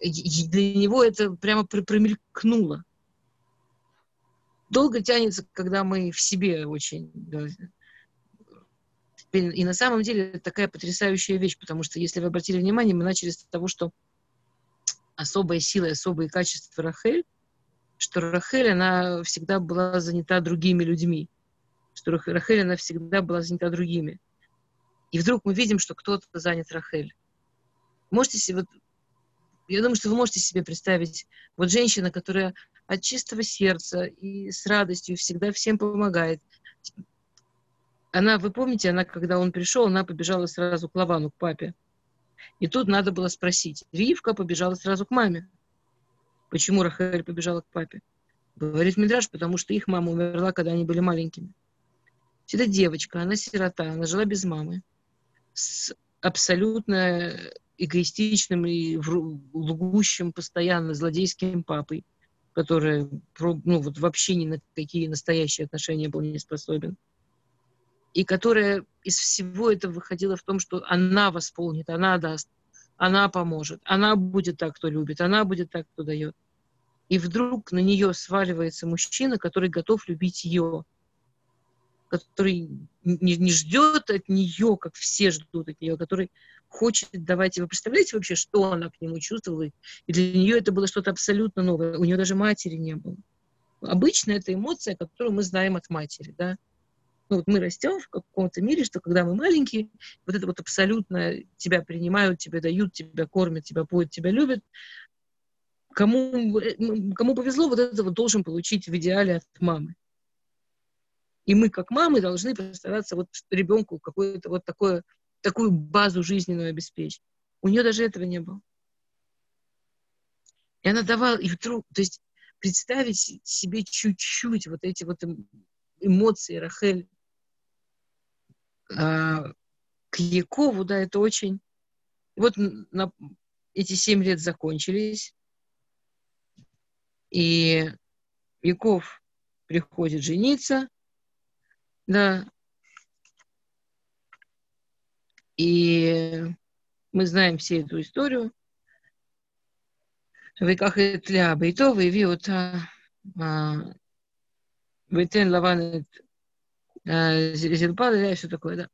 для него это прямо промелькнуло. Долго тянется, когда мы в себе очень... И на самом деле это такая потрясающая вещь, потому что, если вы обратили внимание, мы начали с того, что особая сила, особые качества Рахель, что Рахель, она всегда была занята другими людьми, что Рахель, она всегда была занята другими. И вдруг мы видим, что кто-то занят Рахель. Можете себе, вот я думаю, что вы можете себе представить, вот женщина, которая от чистого сердца и с радостью всегда всем помогает. она, вы помните, она, когда он пришел, она побежала сразу к Лавану, к папе. И тут надо было спросить. Ривка побежала сразу к маме. Почему Рахель побежала к папе? Говорит Мидраш, потому что их мама умерла, когда они были маленькими. Это девочка, она сирота, она жила без мамы. С абсолютно эгоистичным и лгущим постоянно злодейским папой, который ну, вот вообще ни на какие настоящие отношения был не способен. И которая из всего этого выходила в том, что она восполнит, она даст, она поможет, она будет так, кто любит, она будет так, кто дает. И вдруг на нее сваливается мужчина, который готов любить ее, который не, не ждет от нее, как все ждут от нее, который хочет давать. Вы представляете вообще, что она к нему чувствовала? И для нее это было что-то абсолютно новое. У нее даже матери не было. Обычно это эмоция, которую мы знаем от матери, да. Ну, вот мы растем в каком-то мире, что когда мы маленькие, вот это вот абсолютно тебя принимают, тебя дают, тебя кормят, тебя поют, тебя любят. Кому, э, кому повезло, вот это вот должен получить в идеале от мамы. И мы, как мамы, должны постараться вот ребенку какое-то вот такое, такую базу жизненную обеспечить. У нее даже этого не было. И она давала, и вдруг, то есть представить себе чуть-чуть вот эти вот эм, эмоции Рахель а, к Якову, да, это очень... Вот на, эти семь лет закончились, и Яков приходит жениться, да, и мы знаем всю эту историю. ויקח для ביתו והביא אותה, ויתן לבן את Зельпада, и все такое, да.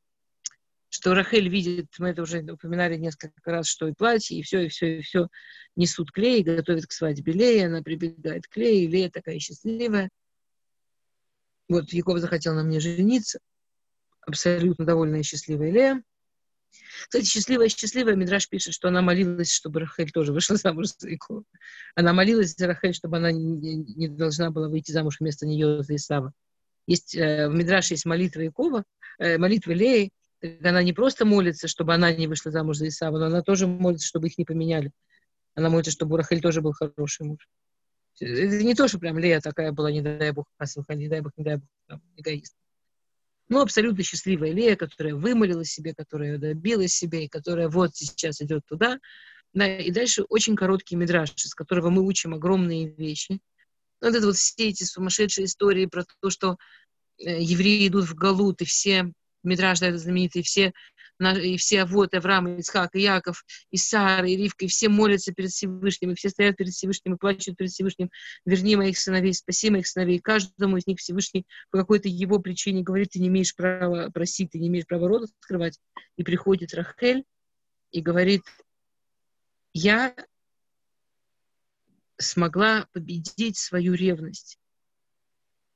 Что Рахель видит, мы это уже упоминали несколько раз, что и платье, и все, и все, и все несут клей, готовят к свадьбе Лея, она прибегает к Лее, Лея такая счастливая. Вот Яков захотел на мне жениться, абсолютно довольная и счастливая Лея. Кстати, счастливая, счастливая, Мидраш пишет, что она молилась, чтобы Рахель тоже вышла замуж за Якова. Она молилась за Рахель, чтобы она не, не должна была выйти замуж вместо нее за Исава. Есть, э, в Мидраше есть молитва Якова, э, молитва Леи. Она не просто молится, чтобы она не вышла замуж за Исава, но она тоже молится, чтобы их не поменяли. Она молится, чтобы у Рахель тоже был хороший муж. Это не то, что прям Лея такая была, не дай бог, не дай бог, не дай бог, там, эгоист. Ну, абсолютно счастливая Лея, которая вымолила себе, которая добилась себе, и которая вот сейчас идет туда. Да, и дальше очень короткий мидраж, из которого мы учим огромные вещи. Вот это вот все эти сумасшедшие истории про то, что э, евреи идут в Галут, и все, Мидраж, да, это знаменитый, все, и все вот Авраам, Исхак, и Яков, и Сара, и Ривка, и все молятся перед Всевышним, и все стоят перед Всевышним и плачут перед Всевышним, верни моих сыновей, спаси моих сыновей. каждому из них Всевышний по какой-то его причине говорит, ты не имеешь права просить, ты не имеешь права рот открывать. И приходит Рахель и говорит, я смогла победить свою ревность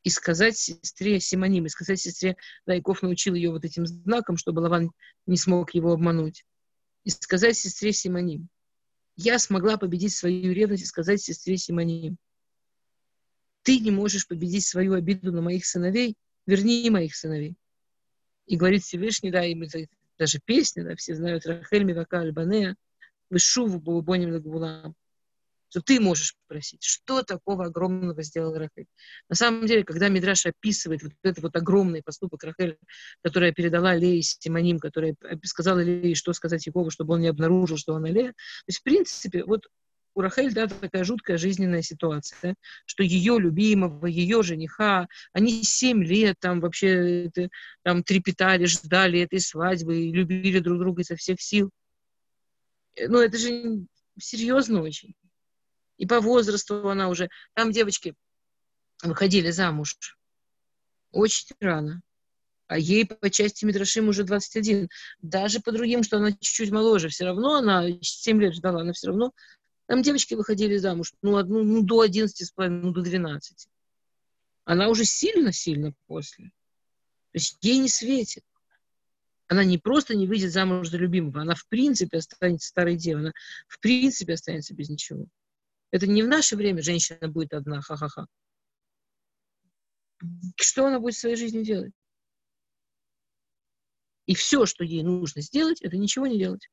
и сказать сестре Симоним, и сказать сестре, Дайков научил ее вот этим знаком, чтобы Лаван не смог его обмануть, и сказать сестре Симоним, я смогла победить свою ревность и сказать сестре Симоним, ты не можешь победить свою обиду на моих сыновей, верни моих сыновей. И говорит Всевышний, да, и мы, даже песня, да, все знают, Рахель Мивака Альбанея, Вышуву Бубоним Лагулам что ты можешь просить. Что такого огромного сделал Рахель? На самом деле, когда Мидраш описывает вот этот вот огромный поступок Рахель, которая передала Лее Симоним, которая сказала Лее, что сказать Якову, чтобы он не обнаружил, что она Лея. То есть, в принципе, вот у Рахель, да, такая жуткая жизненная ситуация, что ее любимого, ее жениха, они семь лет там вообще это, там трепетали, ждали этой свадьбы, любили друг друга изо всех сил. Ну, это же серьезно очень и по возрасту она уже. Там девочки выходили замуж очень рано. А ей по части Митрашим уже 21. Даже по другим, что она чуть-чуть моложе, все равно она 7 лет ждала, она все равно... Там девочки выходили замуж, ну, одну, ну до 11, ну, до 12. Она уже сильно-сильно после. То есть ей не светит. Она не просто не выйдет замуж за любимого, она в принципе останется старой девой, она в принципе останется без ничего. Это не в наше время женщина будет одна, ха-ха-ха. Что она будет в своей жизни делать? И все, что ей нужно сделать, это ничего не делать.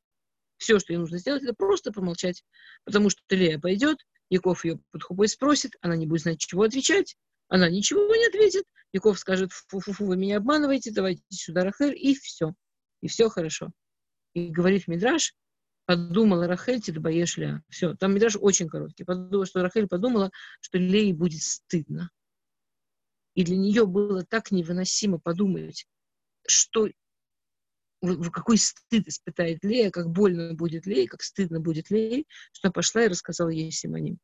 Все, что ей нужно сделать, это просто промолчать. Потому что Лея пойдет, Яков ее под хупой спросит, она не будет знать, чего отвечать, она ничего не ответит, Яков скажет, фу-фу-фу, вы меня обманываете, давайте сюда Рахель, и все. И все хорошо. И говорит Мидраш, подумала Рахель Тидбаеш Ля. Все, там Мидраш очень короткий. Подумала, что Рахель подумала, что Лей будет стыдно. И для нее было так невыносимо подумать, что какой стыд испытает Лея, как больно будет Лей, как стыдно будет Лей, что она пошла и рассказала ей Симоним.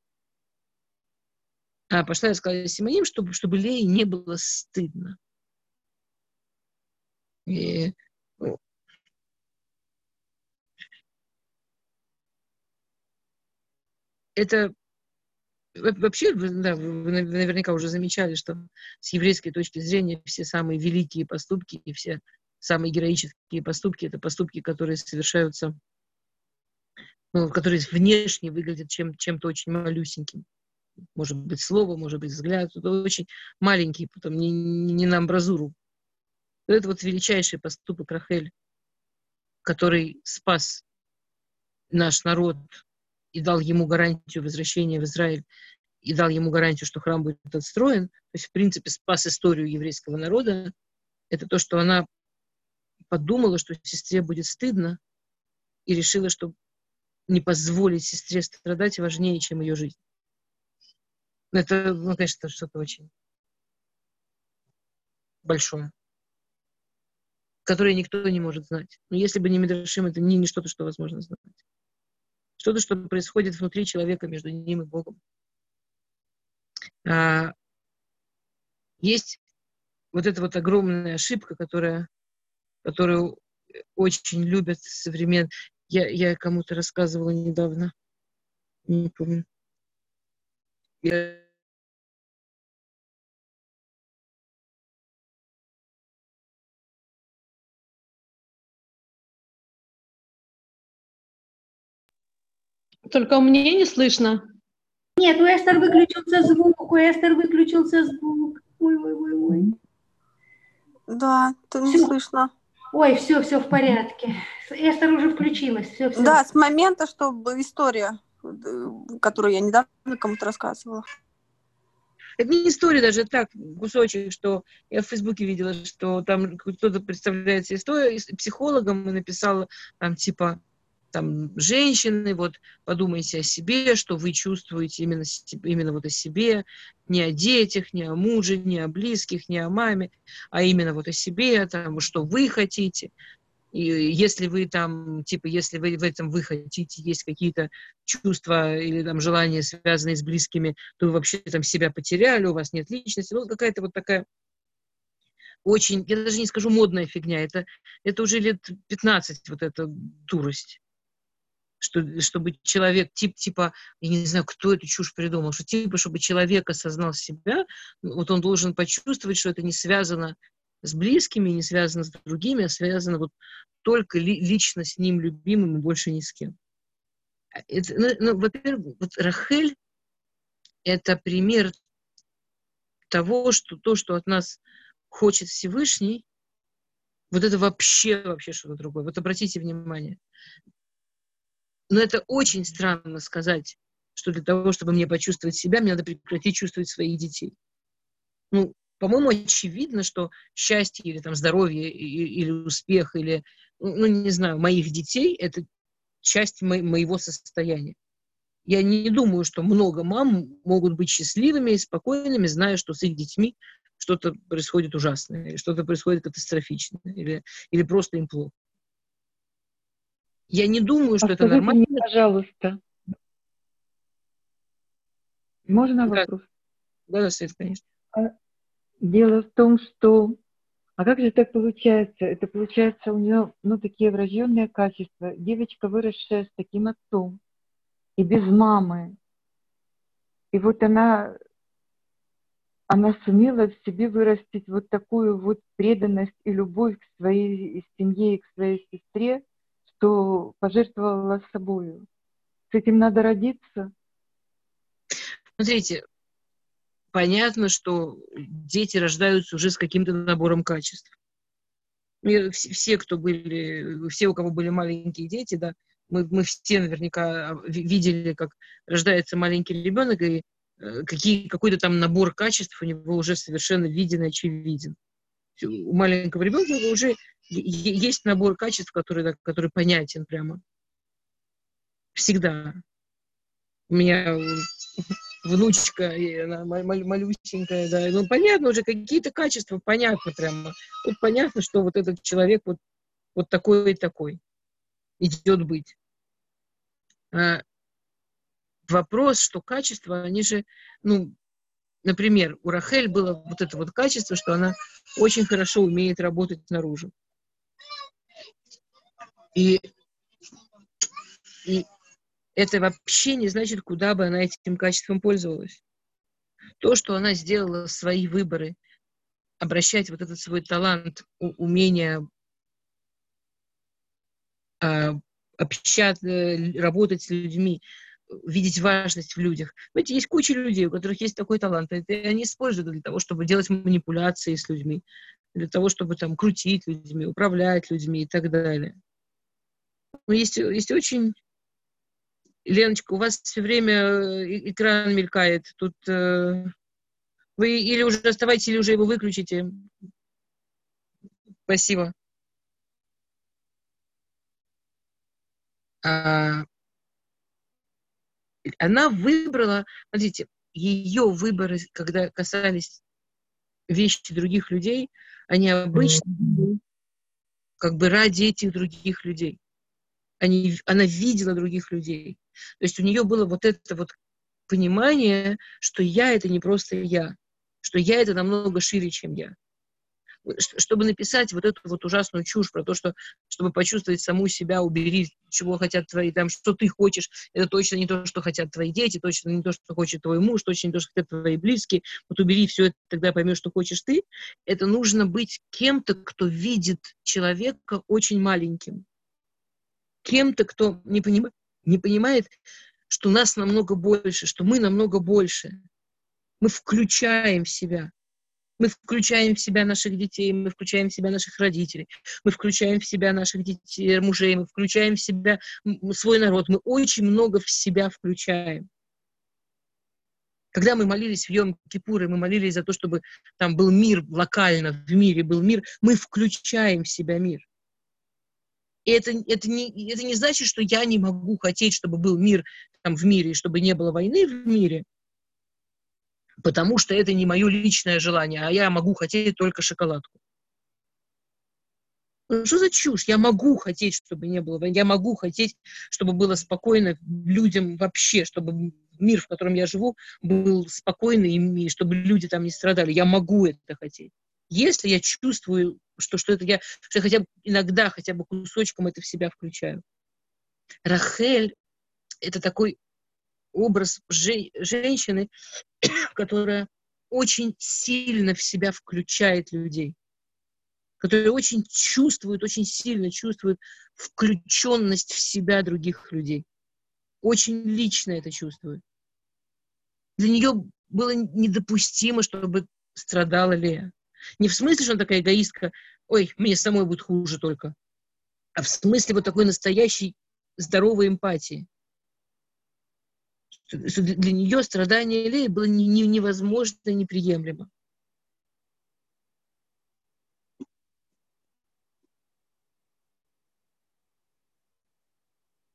А пошла и рассказала Симоним, чтобы, чтобы Лее не было стыдно. И, это вообще, да, вы наверняка уже замечали, что с еврейской точки зрения все самые великие поступки и все самые героические поступки это поступки, которые совершаются, ну, которые внешне выглядят чем, чем-то очень малюсеньким. Может быть, слово, может быть, взгляд. Это очень маленький, потом не, не на амбразуру. Это вот величайший поступок Рахель, который спас наш народ и дал ему гарантию возвращения в Израиль, и дал ему гарантию, что храм будет отстроен, то есть, в принципе, спас историю еврейского народа, это то, что она подумала, что сестре будет стыдно, и решила, что не позволить сестре страдать важнее, чем ее жизнь. Это, ну, конечно, что-то очень большое, которое никто не может знать. Но если бы не Мидрашим, это не, не что-то, что возможно знать что-то, что происходит внутри человека между ним и Богом. А, есть вот эта вот огромная ошибка, которая, которую очень любят современные. Я, я кому-то рассказывала недавно, не помню. Я Только у меня не слышно. Нет, у Эстер выключился звук, у Эстер выключился звук. Ой, ой, ой, ой. Да, ты не слышно. Ой, все, все в порядке. Эстер уже включилась. Все, все. Да, с момента, что история, которую я недавно кому-то рассказывала. Это не история даже, так, кусочек, что я в Фейсбуке видела, что там кто-то представляется историю, психологом и написала там типа там, женщины, вот подумайте о себе, что вы чувствуете именно, именно вот о себе, не о детях, не о муже, не о близких, не о маме, а именно вот о себе, там, что вы хотите. И если вы там, типа, если вы в этом вы хотите, есть какие-то чувства или там желания, связанные с близкими, то вы вообще там себя потеряли, у вас нет личности. Ну, какая-то вот такая очень, я даже не скажу модная фигня, это, это уже лет 15 вот эта дурость что, чтобы человек, тип, типа, я не знаю, кто эту чушь придумал, что типа, чтобы человек осознал себя, вот он должен почувствовать, что это не связано с близкими, не связано с другими, а связано вот только ли, лично с ним любимым и больше ни с кем. А это, ну, ну, во-первых, вот Рахель — это пример того, что то, что от нас хочет Всевышний, вот это вообще, вообще что-то другое. Вот обратите внимание. Но это очень странно сказать, что для того, чтобы мне почувствовать себя, мне надо прекратить чувствовать своих детей. Ну, по-моему, очевидно, что счастье или там здоровье или успех или, ну, не знаю, моих детей — это часть мо- моего состояния. Я не думаю, что много мам могут быть счастливыми и спокойными, зная, что с их детьми что-то происходит ужасное, или что-то происходит катастрофичное, или, или просто им плохо. Я не думаю, что а это нормально. Мне, пожалуйста. Можно да. вопрос? Да, да, Свет, конечно. А, дело в том, что... А как же так получается? Это получается у нее, ну, такие врожденные качества. Девочка, выросшая с таким отцом и без мамы. И вот она, она сумела в себе вырастить вот такую вот преданность и любовь к своей семье и к своей сестре, что пожертвовала собой. С этим надо родиться. Смотрите, понятно, что дети рождаются уже с каким-то набором качеств. все, кто были, все, у кого были маленькие дети, да, мы, мы все наверняка видели, как рождается маленький ребенок, и э, какие, какой-то там набор качеств у него уже совершенно виден и очевиден. У маленького ребенка уже есть набор качеств, который, который понятен прямо. Всегда. У меня внучка, и она малюсенькая, да. Ну, понятно уже, какие-то качества понятно прямо. Тут понятно, что вот этот человек вот, вот такой и такой идет быть. А вопрос, что качество, они же, ну, например, у Рахель было вот это вот качество, что она очень хорошо умеет работать снаружи. И, и это вообще не значит, куда бы она этим качеством пользовалась. То, что она сделала свои выборы, обращать вот этот свой талант, умение а, общаться, работать с людьми, видеть важность в людях. Знаете, есть куча людей, у которых есть такой талант, и они используют для того, чтобы делать манипуляции с людьми, для того, чтобы там крутить людьми, управлять людьми и так далее. Но есть, есть очень... Леночка, у вас все время э, экран мелькает. Тут э, вы или уже оставайтесь, или уже его выключите. Спасибо. А, она выбрала, смотрите, ее выборы, когда касались вещи других людей, они обычно как бы ради этих других людей. Они, она видела других людей. То есть у нее было вот это вот понимание, что я это не просто я, что я это намного шире, чем я чтобы написать вот эту вот ужасную чушь про то, что чтобы почувствовать саму себя, убери, чего хотят твои, там, что ты хочешь, это точно не то, что хотят твои дети, точно не то, что хочет твой муж, точно не то, что хотят твои близкие, вот убери все это, тогда поймешь, что хочешь ты. Это нужно быть кем-то, кто видит человека очень маленьким. Кем-то, кто не, поним... не понимает, что нас намного больше, что мы намного больше. Мы включаем в себя. Мы включаем в себя наших детей, мы включаем в себя наших родителей, мы включаем в себя наших детей, мужей, мы включаем в себя свой народ. Мы очень много в себя включаем. Когда мы молились в Йом-Кипур, мы молились за то, чтобы там был мир локально, в мире был мир, мы включаем в себя мир. И это, это, не, это не значит, что я не могу хотеть, чтобы был мир там, в мире, чтобы не было войны в мире потому что это не мое личное желание, а я могу хотеть только шоколадку. Ну, что за чушь? Я могу хотеть, чтобы не было войны. Я могу хотеть, чтобы было спокойно людям вообще, чтобы мир, в котором я живу, был спокойный, и чтобы люди там не страдали. Я могу это хотеть. Если я чувствую, что, что это я, что я хотя бы иногда, хотя бы кусочком это в себя включаю. Рахель — это такой образ же, женщины, которая очень сильно в себя включает людей, которая очень чувствует, очень сильно чувствует включенность в себя других людей. Очень лично это чувствует. Для нее было недопустимо, чтобы страдала Лея. Не в смысле, что она такая эгоистка, ой, мне самой будет хуже только, а в смысле вот такой настоящей здоровой эмпатии что для нее страдание Леи было не, не, невозможно неприемлемо.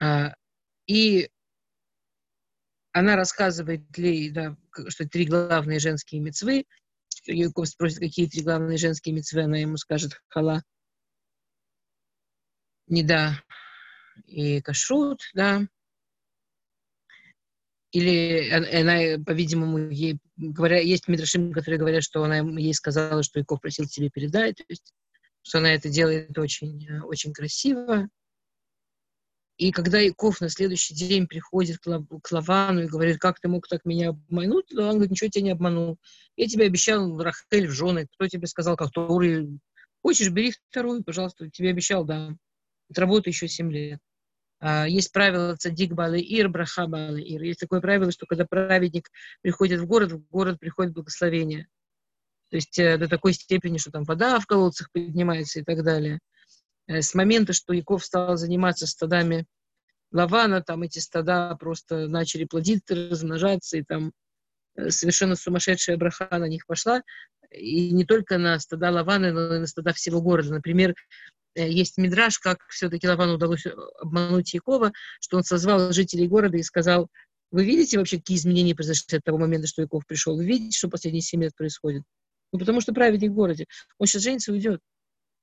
А, и она рассказывает Лей, да, что три главные женские мецвы. Яков спросит, какие три главные женские мецвы, она ему скажет хала. Не да, и кашрут, да, или она, по-видимому, ей говоря, есть Мидрашим, которые говорят, что она ей сказала, что Яков просил тебе передать, то есть, что она это делает очень, очень красиво. И когда Яков на следующий день приходит к, Лав, к Лавану и говорит, как ты мог так меня обмануть, Лаван говорит, ничего тебя не обманул. Я тебе обещал Рахель в жены. Кто тебе сказал, как Торы? Хочешь, бери вторую, пожалуйста. Тебе обещал, да. Отработай еще семь лет. А, есть правило цадик балы ир, браха балы ир. Есть такое правило, что когда праведник приходит в город, в город приходит благословение. То есть э, до такой степени, что там вода в колодцах поднимается и так далее. Э, с момента, что Яков стал заниматься стадами Лавана, там эти стада просто начали плодиться, размножаться, и там э, совершенно сумасшедшая браха на них пошла. И не только на стада Лавана, но и на стада всего города. Например, есть мидраж, как все-таки Лавану удалось обмануть Якова, что он созвал жителей города и сказал, вы видите вообще, какие изменения произошли от того момента, что Яков пришел? Вы видите, что последние семь лет происходит? Ну, потому что праведник в городе. Он сейчас женится и уйдет.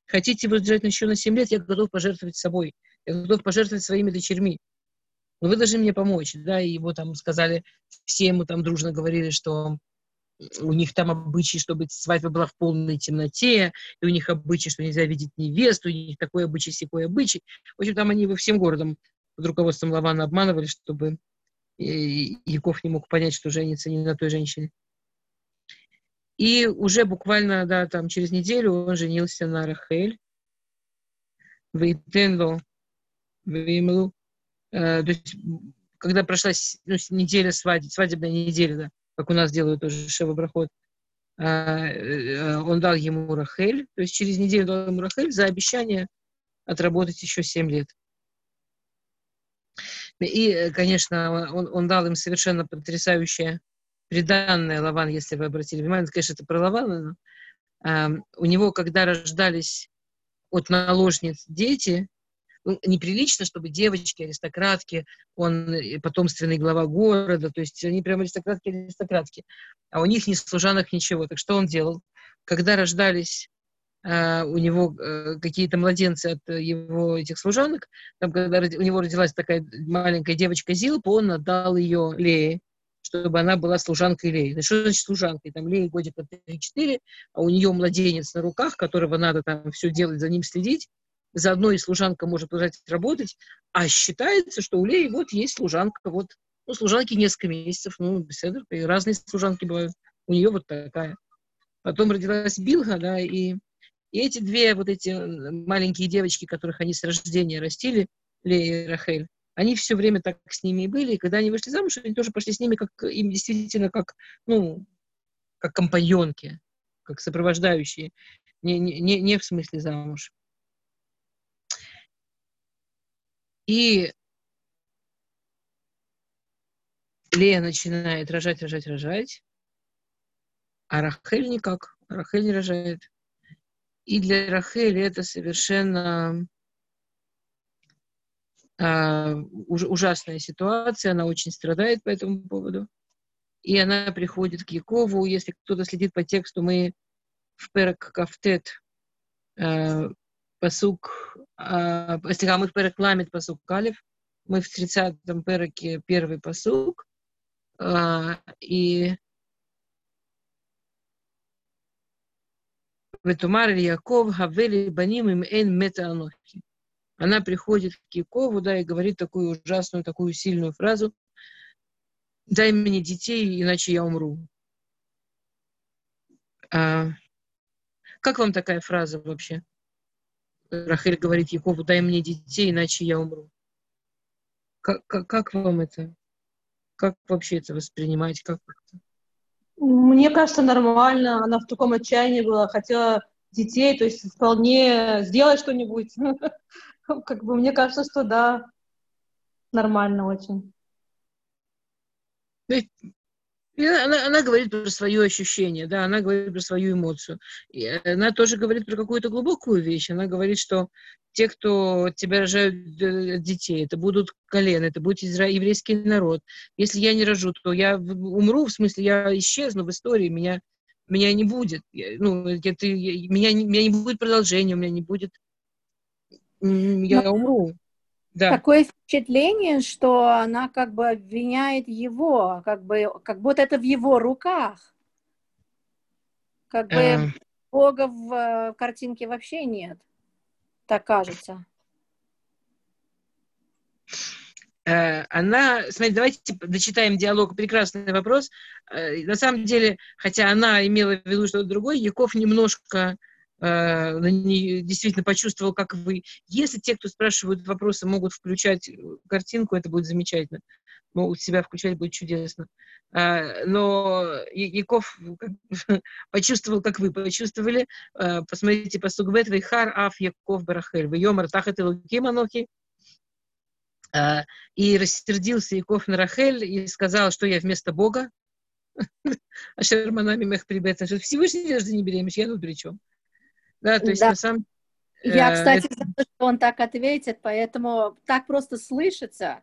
Хотите вы держать еще на 7 лет, я готов пожертвовать собой. Я готов пожертвовать своими дочерьми. Но вы должны мне помочь. Да, и его там сказали, все ему там дружно говорили, что у них там обычай, чтобы свадьба была в полной темноте, и у них обычай, что нельзя видеть невесту, у них такой обычай, секой обычай. В общем, там они его всем городом под руководством Лавана обманывали, чтобы Яков не мог понять, что женится не на той женщине. И уже буквально, да, там через неделю он женился на Рахель. Вейтенло, Веймлу. Э, то есть, когда прошла ну, неделя свадеб, свадебная неделя, да, как у нас делают тоже Шева Брахот, э, э, он дал ему Рахель, то есть через неделю дал ему Рахель за обещание отработать еще 7 лет. И, конечно, он, он дал им совершенно потрясающее приданное Лаван, если вы обратили внимание, конечно, это про Лавана, но э, у него, когда рождались от наложниц дети, ну, неприлично, чтобы девочки, аристократки, он потомственный глава города, то есть они прям аристократки-аристократки, а у них ни служанок, ничего. Так что он делал? Когда рождались Uh, у него uh, какие-то младенцы от его этих служанок, там, когда у него родилась такая маленькая девочка Зилпа, он отдал ее Лее, чтобы она была служанкой Леи. Что значит служанкой? Там Леи годика 3-4, а у нее младенец на руках, которого надо там все делать, за ним следить. Заодно и служанка может продолжать работать, а считается, что у Леи вот есть служанка, вот, ну, служанки несколько месяцев, ну, беседа, разные служанки бывают. У нее вот такая. Потом родилась Билга, да, и, и эти две вот эти маленькие девочки, которых они с рождения растили, Лея и Рахель, они все время так с ними и были, и когда они вышли замуж, они тоже пошли с ними как им действительно как, ну, как компаньонки, как сопровождающие, не, не, не в смысле замуж. И Лея начинает рожать, рожать, рожать, а Рахель никак. Рахель не рожает. И для Рахели это совершенно уж, ужасная ситуация, она очень страдает по этому поводу. И она приходит к Якову. Если кто-то следит по тексту, мы в Перек Кафтет э, посук, э, мы в Перек Ламит посук Калев, мы в 30-м Переке первый посук, э, и Ветумар Яков Хавели Баним им Эн Мета Анохи она приходит к Якову, да, и говорит такую ужасную, такую сильную фразу, дай мне детей, иначе я умру. А, как вам такая фраза вообще? Рахель говорит Якову, дай мне детей, иначе я умру. Как, как, как вам это? Как вообще это воспринимать? Как это? Мне кажется, нормально. Она в таком отчаянии была, хотела детей, то есть вполне сделать что-нибудь. Как бы мне кажется, что да, нормально очень. Она, она говорит про свое ощущение, да, она говорит про свою эмоцию. И она тоже говорит про какую-то глубокую вещь. Она говорит, что те, кто тебя рожают э, детей, это будут колены, это будет изра... еврейский народ. Если я не рожу, то я умру, в смысле, я исчезну в истории, меня, меня не будет. Ну, это, меня, меня не будет продолжения, у меня не будет я Но умру. Да. Такое впечатление, что она как бы обвиняет его, как бы, как будто это в его руках. Как бы э... Бога в э, картинке вообще нет. Так кажется. Э, она, смотрите, давайте дочитаем диалог. Прекрасный вопрос. Э, на самом деле, хотя она имела в виду что-то другое, Яков немножко э, действительно почувствовал, как вы. Если те, кто спрашивают вопросы, могут включать картинку, это будет замечательно. у себя включать будет чудесно. А, но Яков почувствовал, как вы почувствовали. А, посмотрите по Сугбет, Вейхар, Аф, Яков, Барахель. Вейомар, Тахат и Луким, Анохи. И рассердился Яков на Рахель и сказал, что я вместо Бога. А Шерманами мех прибета, что Всевышний даже не беременна, я тут при чем? Да, то есть да. на самом Я, кстати, знаю, что он так ответит, поэтому так просто слышится,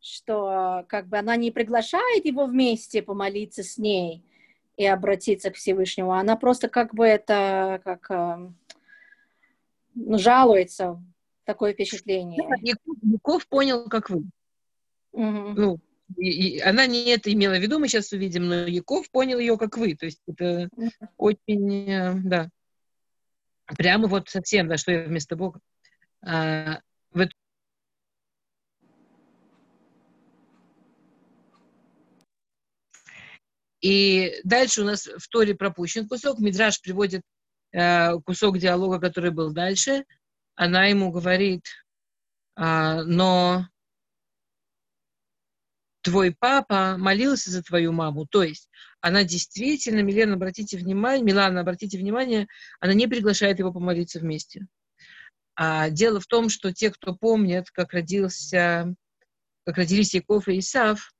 что как бы она не приглашает его вместе помолиться с ней и обратиться к Всевышнему, она просто как бы это как ну, жалуется, такое впечатление. Яков понял, как вы. Угу. Ну, и, и она не это имела в виду, мы сейчас увидим, но Яков понял ее, как вы. То есть это угу. очень, да, прямо вот совсем, да, что я вместо Бога. А, в И дальше у нас в Торе пропущен кусок. Мидраш приводит э, кусок диалога, который был дальше. Она ему говорит, э, но твой папа молился за твою маму. То есть она действительно, Милена, обратите внимание, Милана, обратите внимание, она не приглашает его помолиться вместе. А дело в том, что те, кто помнят, как родился, как родились Яков и Исав,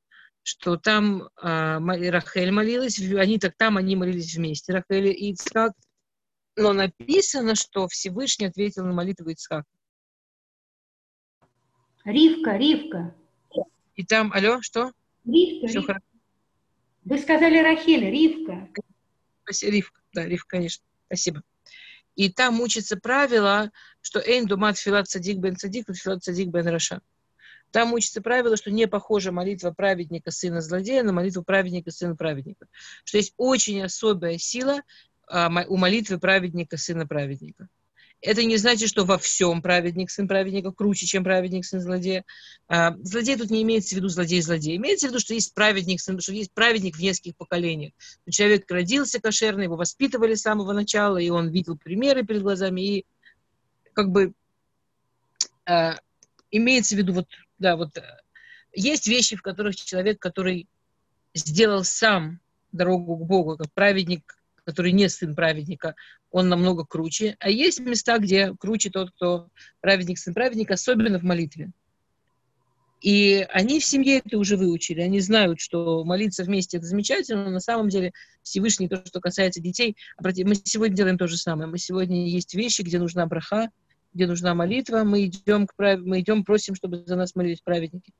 что там э, Рахель молилась, они так там они молились вместе, Рахель и Ицхак. Но написано, что Всевышний ответил на молитву Ицхака. Ривка, Ривка. И там, алло, что? Ривка, Все Ривка. хорошо. Вы сказали Рахель, Ривка. Ривка, да, Ривка, конечно. Спасибо. И там учится правило, что «Эйн думат филат садик бен садик, филат садик бен раша». Там учится правило, что не похожа молитва праведника сына злодея на молитву праведника сына праведника. Что есть очень особая сила а, у молитвы праведника сына праведника. Это не значит, что во всем праведник сын праведника круче, чем праведник сын злодея. А, злодей тут не имеется в виду злодей-злодей. Имеется в виду, что есть праведник, сын, что есть праведник в нескольких поколениях. Человек родился кошерный, его воспитывали с самого начала, и он видел примеры перед глазами, и как бы э, имеется в виду вот да, вот э, есть вещи, в которых человек, который сделал сам дорогу к Богу, как праведник, который не сын праведника, он намного круче. А есть места, где круче тот, кто праведник, сын праведника, особенно в молитве. И они в семье это уже выучили. Они знают, что молиться вместе это замечательно, но на самом деле Всевышний, то, что касается детей, мы сегодня делаем то же самое. Мы сегодня есть вещи, где нужна браха, где нужна молитва, мы идем, к прав... мы идем, просим, чтобы за нас молились праведники.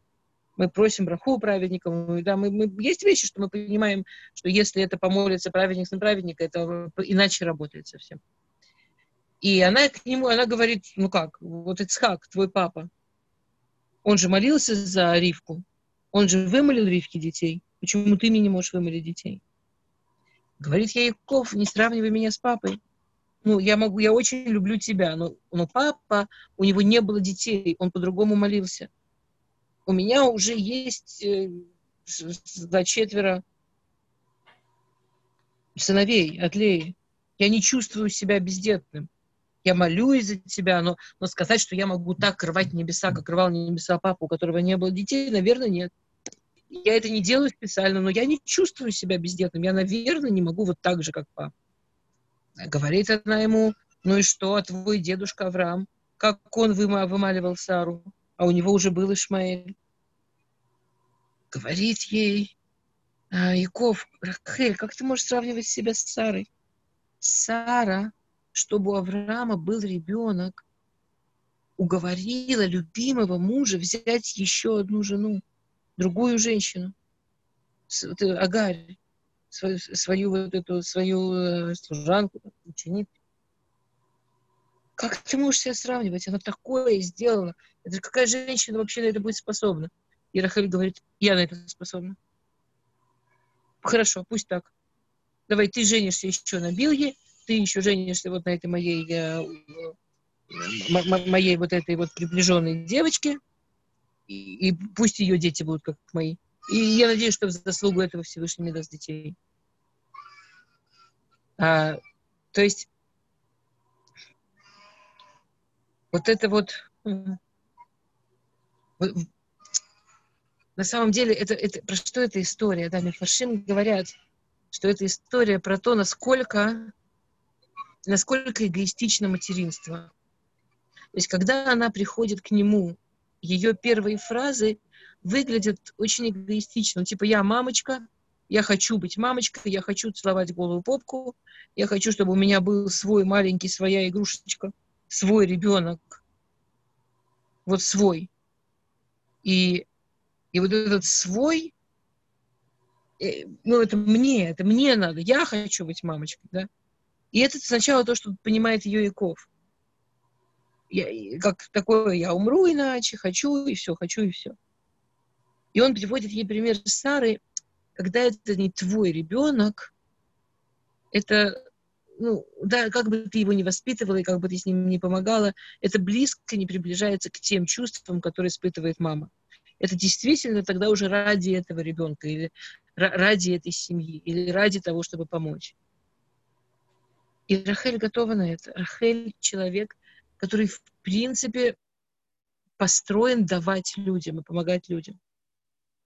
Мы просим браху праведникам. Мы, да, мы, мы, есть вещи, что мы понимаем, что если это помолится праведник на праведника, это иначе работает совсем. И она к нему, она говорит, ну как, вот Ицхак, твой папа, он же молился за Ривку, он же вымолил Ривке детей. Почему ты мне не можешь вымолить детей? Говорит я Яков, не сравнивай меня с папой ну, я могу, я очень люблю тебя, но, но папа, у него не было детей, он по-другому молился. У меня уже есть э, за четверо сыновей от Леи. Я не чувствую себя бездетным. Я молюсь за тебя, но, но сказать, что я могу так рвать небеса, как рвал небеса папа, у которого не было детей, наверное, нет. Я это не делаю специально, но я не чувствую себя бездетным. Я, наверное, не могу вот так же, как папа. Говорит она ему, ну и что, а твой дедушка Авраам, как он вымаливал Сару, а у него уже был Ишмаэль. Говорит ей, а, Яков, Рахель, как ты можешь сравнивать себя с Сарой? Сара, чтобы у Авраама был ребенок, уговорила любимого мужа взять еще одну жену, другую женщину, Агарь свою, свою вот эту свою э, служанку, ученицу. Как ты можешь себя сравнивать? Она такое сделала. Это какая женщина вообще на это будет способна? И Рахель говорит, я на это способна. Хорошо, пусть так. Давай, ты женишься еще на Билге, ты еще женишься вот на этой моей, э, моей вот этой вот приближенной девочке, и, и пусть ее дети будут как мои. И я надеюсь, что в заслугу этого Всевышний мне даст детей. А, то есть вот это вот, вот на самом деле, это, это, про что эта история? Да, Мифашим говорят, что это история про то, насколько, насколько эгоистично материнство. То есть, когда она приходит к нему, ее первые фразы выглядят очень эгоистично. Ну, типа, я мамочка, я хочу быть мамочкой, я хочу целовать голую попку, я хочу, чтобы у меня был свой маленький, своя игрушечка, свой ребенок, вот свой. И, и вот этот свой, э, ну, это мне, это мне надо, я хочу быть мамочкой, да. И это сначала то, что понимает ее Яков. Я, как такое, я умру иначе, хочу, и все, хочу, и все. И он приводит ей пример Сары, когда это не твой ребенок, это, ну, да, как бы ты его не воспитывала и как бы ты с ним не помогала, это близко не приближается к тем чувствам, которые испытывает мама. Это действительно тогда уже ради этого ребенка или ради этой семьи или ради того, чтобы помочь. И Рахель готова на это. Рахель человек, который в принципе построен давать людям и помогать людям.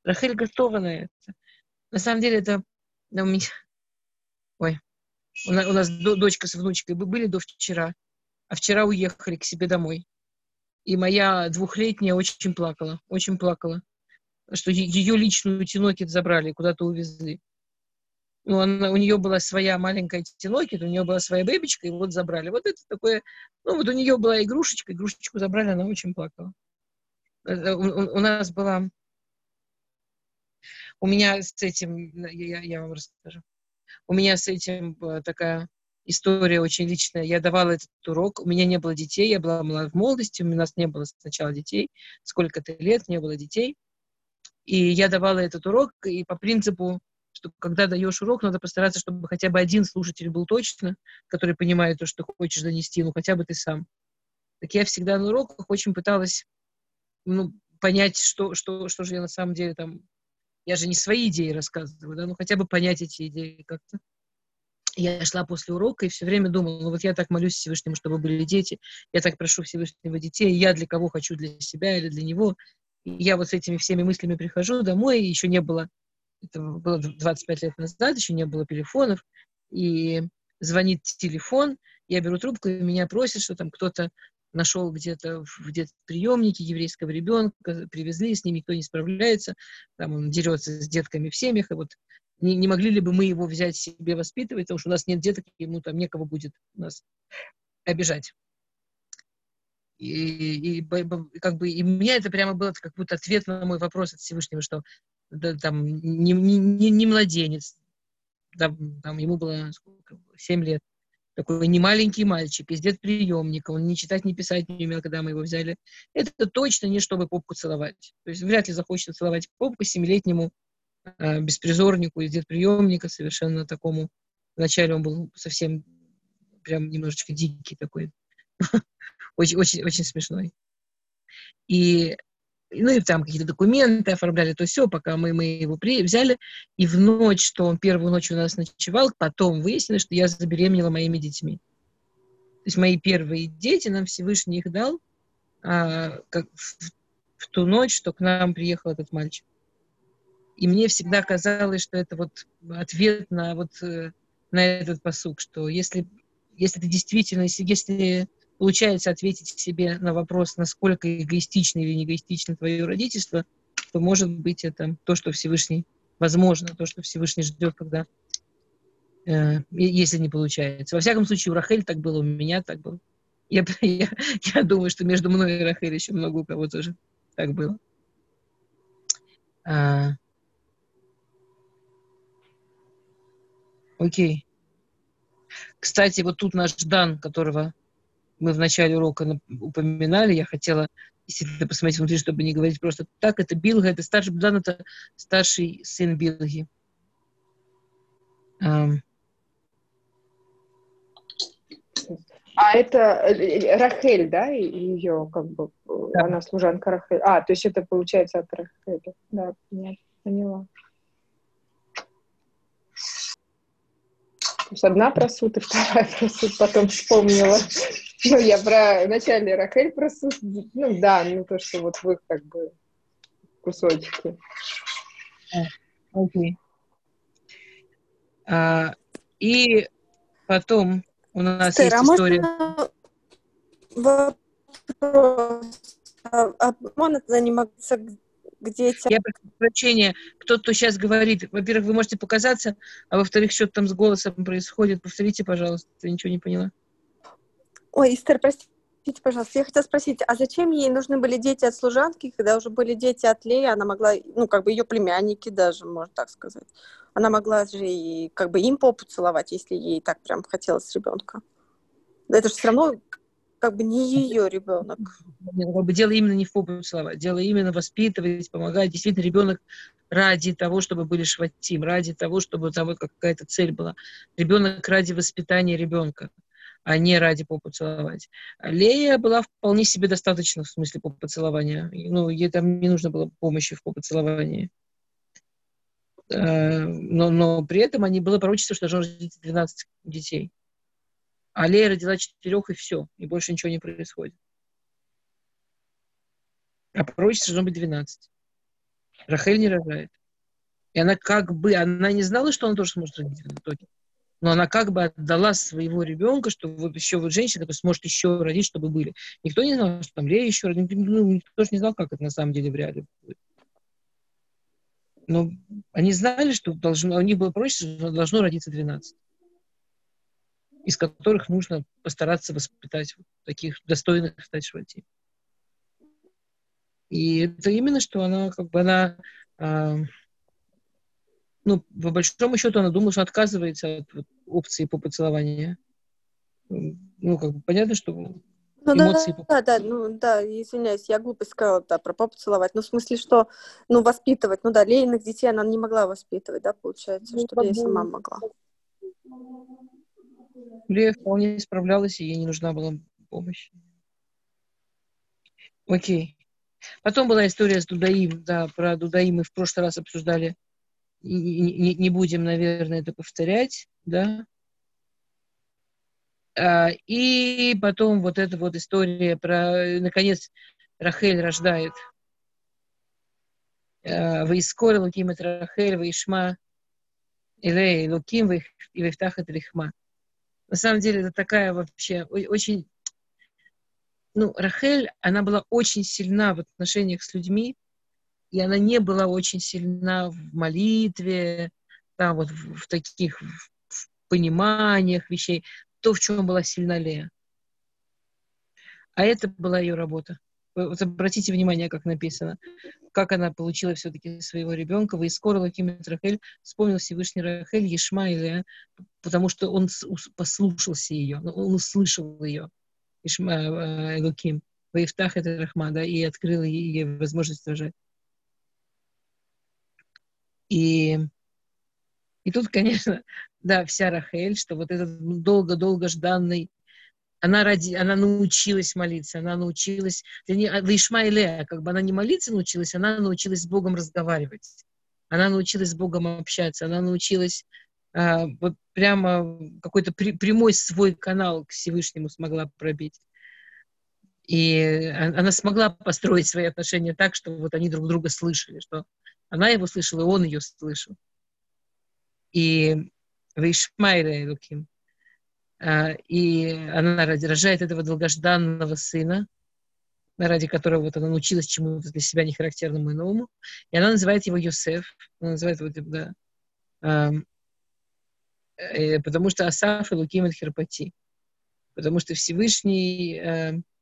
Рахель готова на это. На самом деле это у меня... Ой, у нас, у нас дочка с внучкой были до вчера, а вчера уехали к себе домой. И моя двухлетняя очень плакала, очень плакала, что ее личную тинокет забрали, куда-то увезли. Ну, она, у нее была своя маленькая тинокет, у нее была своя бэбичка, и вот забрали. Вот это такое, ну, вот у нее была игрушечка, игрушечку забрали, она очень плакала. Э, у, у, у нас была у меня с этим, я, я вам расскажу, у меня с этим э, такая история очень личная. Я давала этот урок, у меня не было детей, я была в молодости, у нас не было сначала детей, сколько-то лет не было детей. И я давала этот урок, и по принципу, что когда даешь урок, надо постараться, чтобы хотя бы один слушатель был точно, который понимает то, что хочешь донести, ну хотя бы ты сам. Так я всегда на уроках очень пыталась ну, понять, что, что, что же я на самом деле там я же не свои идеи рассказываю, да, ну хотя бы понять эти идеи как-то. Я шла после урока и все время думала, ну вот я так молюсь Всевышнему, чтобы были дети, я так прошу Всевышнего детей, я для кого хочу, для себя или для него. И я вот с этими всеми мыслями прихожу домой, еще не было, это было 25 лет назад, еще не было телефонов, и звонит телефон, я беру трубку, и меня просят, что там кто-то нашел где-то в где приемнике еврейского ребенка, привезли, с ним никто не справляется, там он дерется с детками в семьях, и вот не, не могли ли бы мы его взять себе воспитывать, потому что у нас нет деток, ему там некого будет нас обижать. И, и как бы и меня это прямо было как будто ответ на мой вопрос от Всевышнего, что да, там не, не, не младенец, там, там ему было сколько, 7 лет, такой не маленький мальчик, из детприемника, он не читать, не писать не умел, когда мы его взяли. Это точно не чтобы попку целовать. То есть вряд ли захочется целовать попку семилетнему э, беспризорнику из детприемника, совершенно такому. Вначале он был совсем прям немножечко дикий такой. очень, очень, очень смешной. И ну и там какие-то документы оформляли, то все, пока мы, мы его при, взяли. И в ночь, что он первую ночь у нас ночевал, потом выяснилось, что я забеременела моими детьми. То есть мои первые дети, нам Всевышний их дал а, как в, в ту ночь, что к нам приехал этот мальчик. И мне всегда казалось, что это вот ответ на вот э, на этот посук, что если, если ты действительно, если, если получается ответить себе на вопрос, насколько эгоистично или не эгоистично твое родительство, то, может быть, это то, что Всевышний, возможно, то, что Всевышний ждет, когда, э, если не получается. Во всяком случае, у Рахель так было, у меня так было. Я, я, я думаю, что между мной и Рахель еще много у кого тоже так было. А, окей. Кстати, вот тут наш Дан, которого мы в начале урока упоминали, я хотела действительно посмотреть внутри, чтобы не говорить просто так. Это Билга, это старший Бдан, это старший сын Билги. Um. А это э, Рахель, да, ее как бы, да. она служанка Рахель. А, то есть это получается от Рахеля. Да, поняла. То есть одна про суд и вторая про суд потом вспомнила. Ну, я про вначале Рахель про суд. Ну, да, ну то, что вот вы как бы кусочки. Окей. А, и потом у нас Стер, есть а история. Можно вопрос? А, а можно заниматься к детям? Я прошу прощения, кто то сейчас говорит. Во-первых, вы можете показаться, а во-вторых, что там с голосом происходит. Повторите, пожалуйста, я ничего не поняла. Ой, Эстер, простите, пожалуйста, я хотела спросить, а зачем ей нужны были дети от служанки, когда уже были дети от Леи, она могла, ну, как бы ее племянники даже, можно так сказать. Она могла же и как бы им попу целовать, если ей так прям хотелось ребенка. Это же все равно как бы не ее ребенок. Бы дело именно не в попу целовать, дело именно воспитывать, помогать. Действительно, ребенок ради того, чтобы были шватим, ради того, чтобы там вот какая-то цель была. Ребенок ради воспитания ребенка а не ради попу целовать. Лея была вполне себе достаточно в смысле попоцелования. Ну, ей там не нужно было помощи в попоцеловании. Э, но, но при этом они было пророчество, что должно родиться 12 детей. А Лея родила четырех, и все. И больше ничего не происходит. А пророчество должно быть 12. Рахель не рожает. И она как бы, она не знала, что она тоже сможет родить в итоге но она как бы отдала своего ребенка, что вот еще вот женщина которая сможет еще родить, чтобы были. Никто не знал, что там Лея еще родит, ну, никто же не знал, как это на самом деле в реале будет. Но они знали, что должно, у них было проще, что должно родиться 12, из которых нужно постараться воспитать вот таких достойных стать швати. И это именно, что она как бы она а, ну, по большому счету она думала, что отказывается от вот, опции по поцелованию. Ну, как бы понятно, что ну, эмоции... Да, да, да, ну да, извиняюсь, я глупость сказала, да, про попу целовать. Ну, в смысле, что, ну, воспитывать, ну да, Лейных детей она не могла воспитывать, да, получается, ну, что Лея сама могла. Лея вполне справлялась, и ей не нужна была помощь. Окей. Потом была история с Дудаим, да, про Дудаим мы в прошлый раз обсуждали не, не будем, наверное, это повторять, да. А, и потом вот эта вот история про, наконец, Рахель рождает. А, Ваискор Луким это Рахель, Ваишма Илей Луким, и Ваифтах это Лихма. На самом деле это такая вообще очень... Ну, Рахель, она была очень сильна в отношениях с людьми, и она не была очень сильна в молитве, там вот в, в таких в пониманиях вещей, то, в чем была сильна Лея. А это была ее работа. Вот обратите внимание, как написано, как она получила все-таки своего ребенка. Вы скоро Лакимет Рахель вспомнил Всевышний Рахель, Ешма и Лея, потому что он послушался ее, он услышал ее. Ишма э, Луким. Ваифтах это Рахма, да, и открыл ей возможность рожать. И, и тут, конечно, да, вся Рахель, что вот этот долго-долго жданный, она, ради, она научилась молиться, она научилась, а, в Ишмаиле, как бы она не молиться научилась, она научилась с Богом разговаривать, она научилась с Богом общаться, она научилась а, вот прямо какой-то при, прямой свой канал к Всевышнему смогла пробить. И она смогла построить свои отношения так, что вот они друг друга слышали, что она его слышала, и он ее слышал. И Вишмайля Луким. А, и она рожает этого долгожданного сына, ради которого вот она научилась чему-то для себя нехарактерному и новому. И она называет его Йосеф. Она называет его, да, э, потому что Асаф и Луким Херпати. Потому что Всевышний э, Э,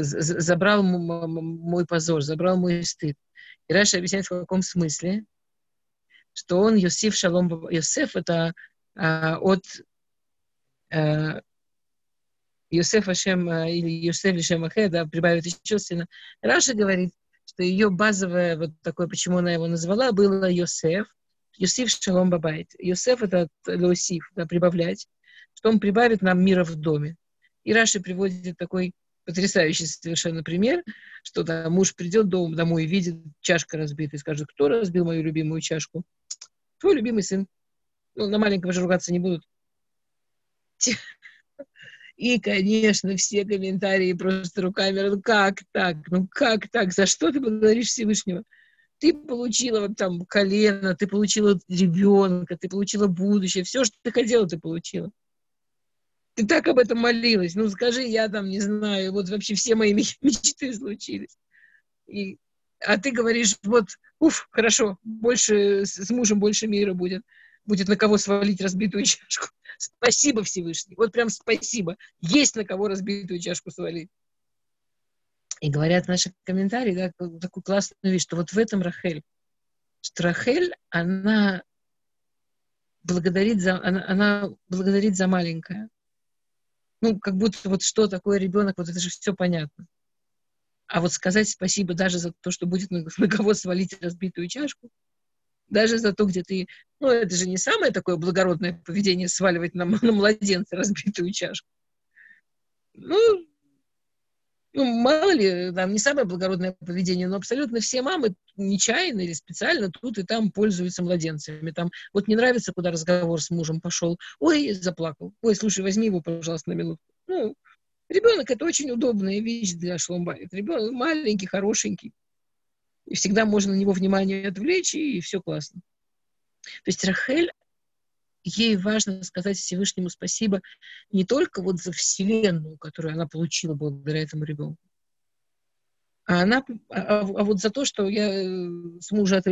забрал мой позор, забрал мой стыд. И Раша объясняет, в каком смысле, что он Йосиф Шалом Йосеф это а, от а, Йосеф Ашем а, или Йосеф Лишем Ахе, да, прибавит еще сына. Раша говорит, что ее базовое, вот такое, почему она его назвала, было Йосеф, Йосиф Шалом Бабайт. Йосеф это Лосиф, да, прибавлять, что он прибавит нам мира в доме. И Раши приводит такой потрясающий совершенно пример, что да, муж придет дом, домой и видит чашка разбита и скажет, кто разбил мою любимую чашку? Твой любимый сын. Ну, на маленького же ругаться не будут. И, конечно, все комментарии просто руками, ну как так, ну как так, за что ты благодаришь Всевышнего? Ты получила вот там колено, ты получила ребенка, ты получила будущее, все, что ты хотела, ты получила. Ты так об этом молилась. Ну, скажи, я там не знаю, вот вообще все мои мечты случились. И, а ты говоришь, вот, уф, хорошо, больше с мужем больше мира будет будет на кого свалить разбитую чашку. Спасибо Всевышний. Вот прям спасибо. Есть на кого разбитую чашку свалить. И говорят наши комментарии, да, такую классную вещь, что вот в этом Рахель, что Рахель, она благодарит за, она, она благодарит за маленькое. Ну, как будто вот что такое ребенок, вот это же все понятно. А вот сказать спасибо даже за то, что будет на, на кого свалить разбитую чашку, даже за то, где ты... Ну, это же не самое такое благородное поведение сваливать на, на младенца разбитую чашку. Ну, ну, мало ли, там не самое благородное поведение, но абсолютно все мамы нечаянно или специально тут и там пользуются младенцами. Там вот не нравится, куда разговор с мужем пошел. Ой, заплакал. Ой, слушай, возьми его, пожалуйста, на минутку. Ну, ребенок это очень удобная вещь для шломбайт. Ребенок маленький, хорошенький и всегда можно на него внимание отвлечь, и все классно. То есть Рахель, ей важно сказать Всевышнему спасибо не только вот за вселенную, которую она получила благодаря этому ребенку, а она, а, а вот за то, что я э, с мужа,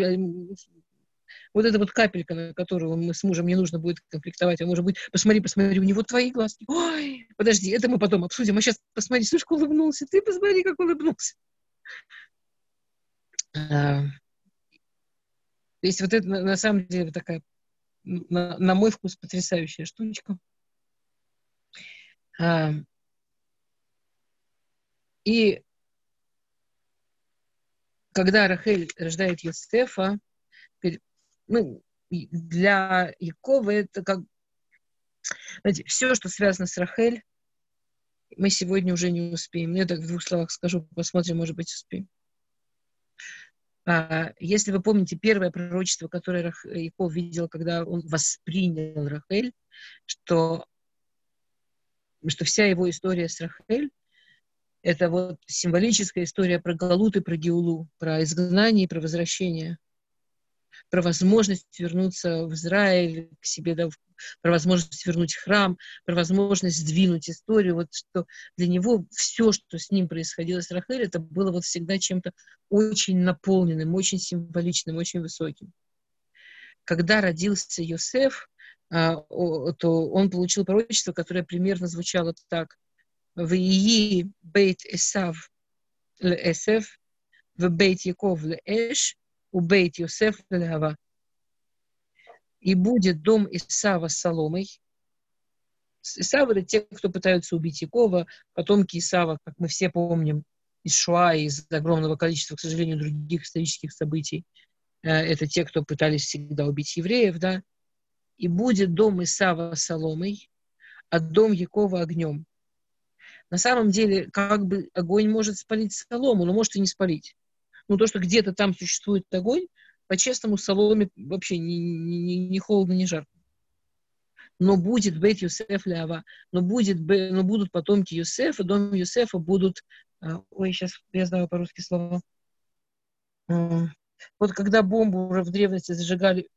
вот эта вот капелька, на которую мы с мужем не нужно будет конфликтовать, а может быть, посмотри, посмотри, у него твои глазки. Ой, подожди, это мы потом обсудим, а сейчас посмотри, Сушка улыбнулся, ты посмотри, как улыбнулся. А, то есть вот это на самом деле такая, на, на мой вкус, потрясающая штучка. А, и когда Рахель рождает Йосефа, ну, для Якова это как... Знаете, все, что связано с Рахель, мы сегодня уже не успеем. Я так в двух словах скажу, посмотрим, может быть, успеем. А, если вы помните первое пророчество, которое Яков видел, когда он воспринял Рахель, что, что вся его история с Рахель — это вот символическая история про Галут и про Геулу, про изгнание и про возвращение, про возможность вернуться в Израиль, к себе, да, про возможность вернуть храм, про возможность сдвинуть историю, вот что для него все, что с ним происходило с Рахель, это было вот всегда чем-то очень наполненным, очень символичным, очень высоким. Когда родился Йосеф, а, то он получил пророчество, которое примерно звучало так. В Ии бейт Эсав Эсев, в бейт Яков Эш, у бейт Йосеф Леава и будет дом Исава с Соломой. Исав — это те, кто пытаются убить Якова, потомки Исава, как мы все помним, из Шуа, из огромного количества, к сожалению, других исторических событий. Э, это те, кто пытались всегда убить евреев, да. И будет дом Исава соломой, а дом Якова огнем. На самом деле, как бы огонь может спалить солому, но может и не спалить. Ну, то, что где-то там существует огонь, по-честному, соломе вообще не, не, не холодно, не жарко. Но будет Бейт Юсеф Лява, но, будет, но будут потомки Юсефа, дом Юсефа будут... А, ой, сейчас я знаю по-русски слова. Вот когда бомбу уже в древности зажигали,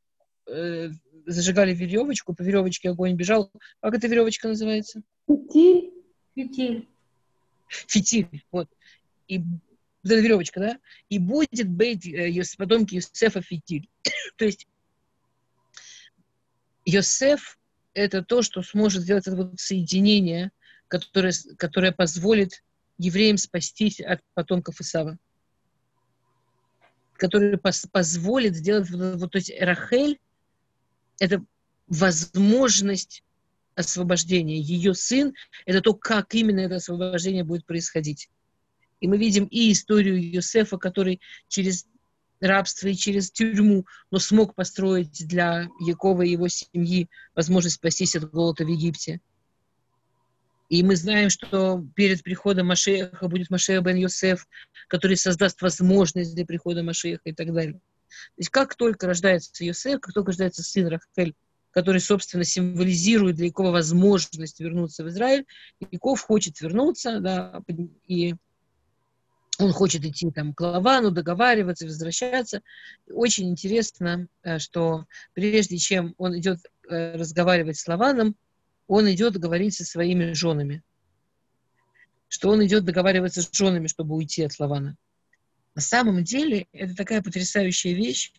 э, зажигали веревочку, по веревочке огонь бежал. Как эта веревочка называется? Фитиль. Фитиль. Фитиль, вот. И вот эта веревочка, да, и будет быть э, потомки Йосефа Фитиль. то есть Йосеф – это то, что сможет сделать это вот соединение, которое, которое позволит евреям спастись от потомков Исава. Которое пос, позволит сделать вот то есть Рахель – это возможность освобождения. Ее сын – это то, как именно это освобождение будет происходить. И мы видим и историю Юсефа, который через рабство и через тюрьму, но смог построить для Якова и его семьи возможность спастись от голода в Египте. И мы знаем, что перед приходом Машеха будет Машех бен Йосеф, который создаст возможность для прихода Машеха и так далее. То есть как только рождается Йосеф, как только рождается сын Рахель, который, собственно, символизирует для Якова возможность вернуться в Израиль. Яков хочет вернуться, да, и он хочет идти там к Лавану, договариваться, возвращаться. Очень интересно, э, что прежде чем он идет э, разговаривать с Лаваном, он идет говорить со своими женами. Что он идет договариваться с женами, чтобы уйти от Лавана. На самом деле, это такая потрясающая вещь,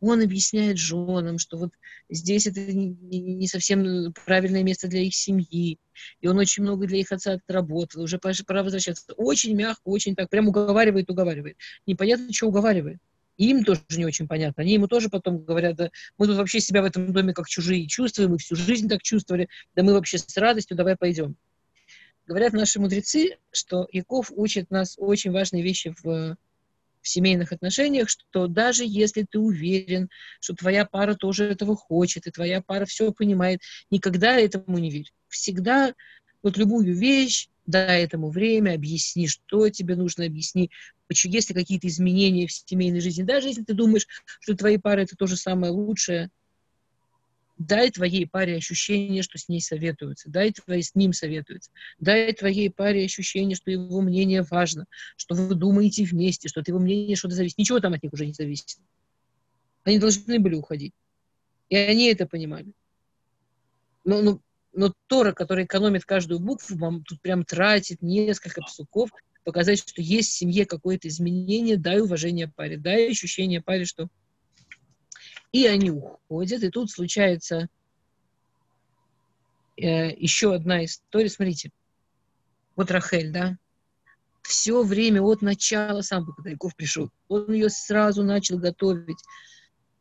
он объясняет женам, что вот здесь это не, совсем правильное место для их семьи, и он очень много для их отца отработал, уже пора возвращаться. Очень мягко, очень так, прям уговаривает, уговаривает. Непонятно, что уговаривает. Им тоже не очень понятно. Они ему тоже потом говорят, да, мы тут вообще себя в этом доме как чужие чувствуем, мы всю жизнь так чувствовали, да мы вообще с радостью, давай пойдем. Говорят наши мудрецы, что Яков учит нас очень важные вещи в в семейных отношениях, что даже если ты уверен, что твоя пара тоже этого хочет, и твоя пара все понимает, никогда этому не верь. Всегда вот любую вещь, дай этому время, объясни, что тебе нужно, объясни, есть ли какие-то изменения в семейной жизни. Даже если ты думаешь, что твои пары это то же самое лучшее, дай твоей паре ощущение, что с ней советуются, дай твоей, с ним советуются, дай твоей паре ощущение, что его мнение важно, что вы думаете вместе, что от его мнения что-то зависит. Ничего там от них уже не зависит. Они должны были уходить. И они это понимали. Но, но, но Тора, который экономит каждую букву, вам тут прям тратит несколько псуков, показать, что есть в семье какое-то изменение, дай уважение паре, дай ощущение паре, что и они уходят, и тут случается э, еще одна история. Смотрите, вот Рахель, да, все время от начала, сам Яков пришел, он ее сразу начал готовить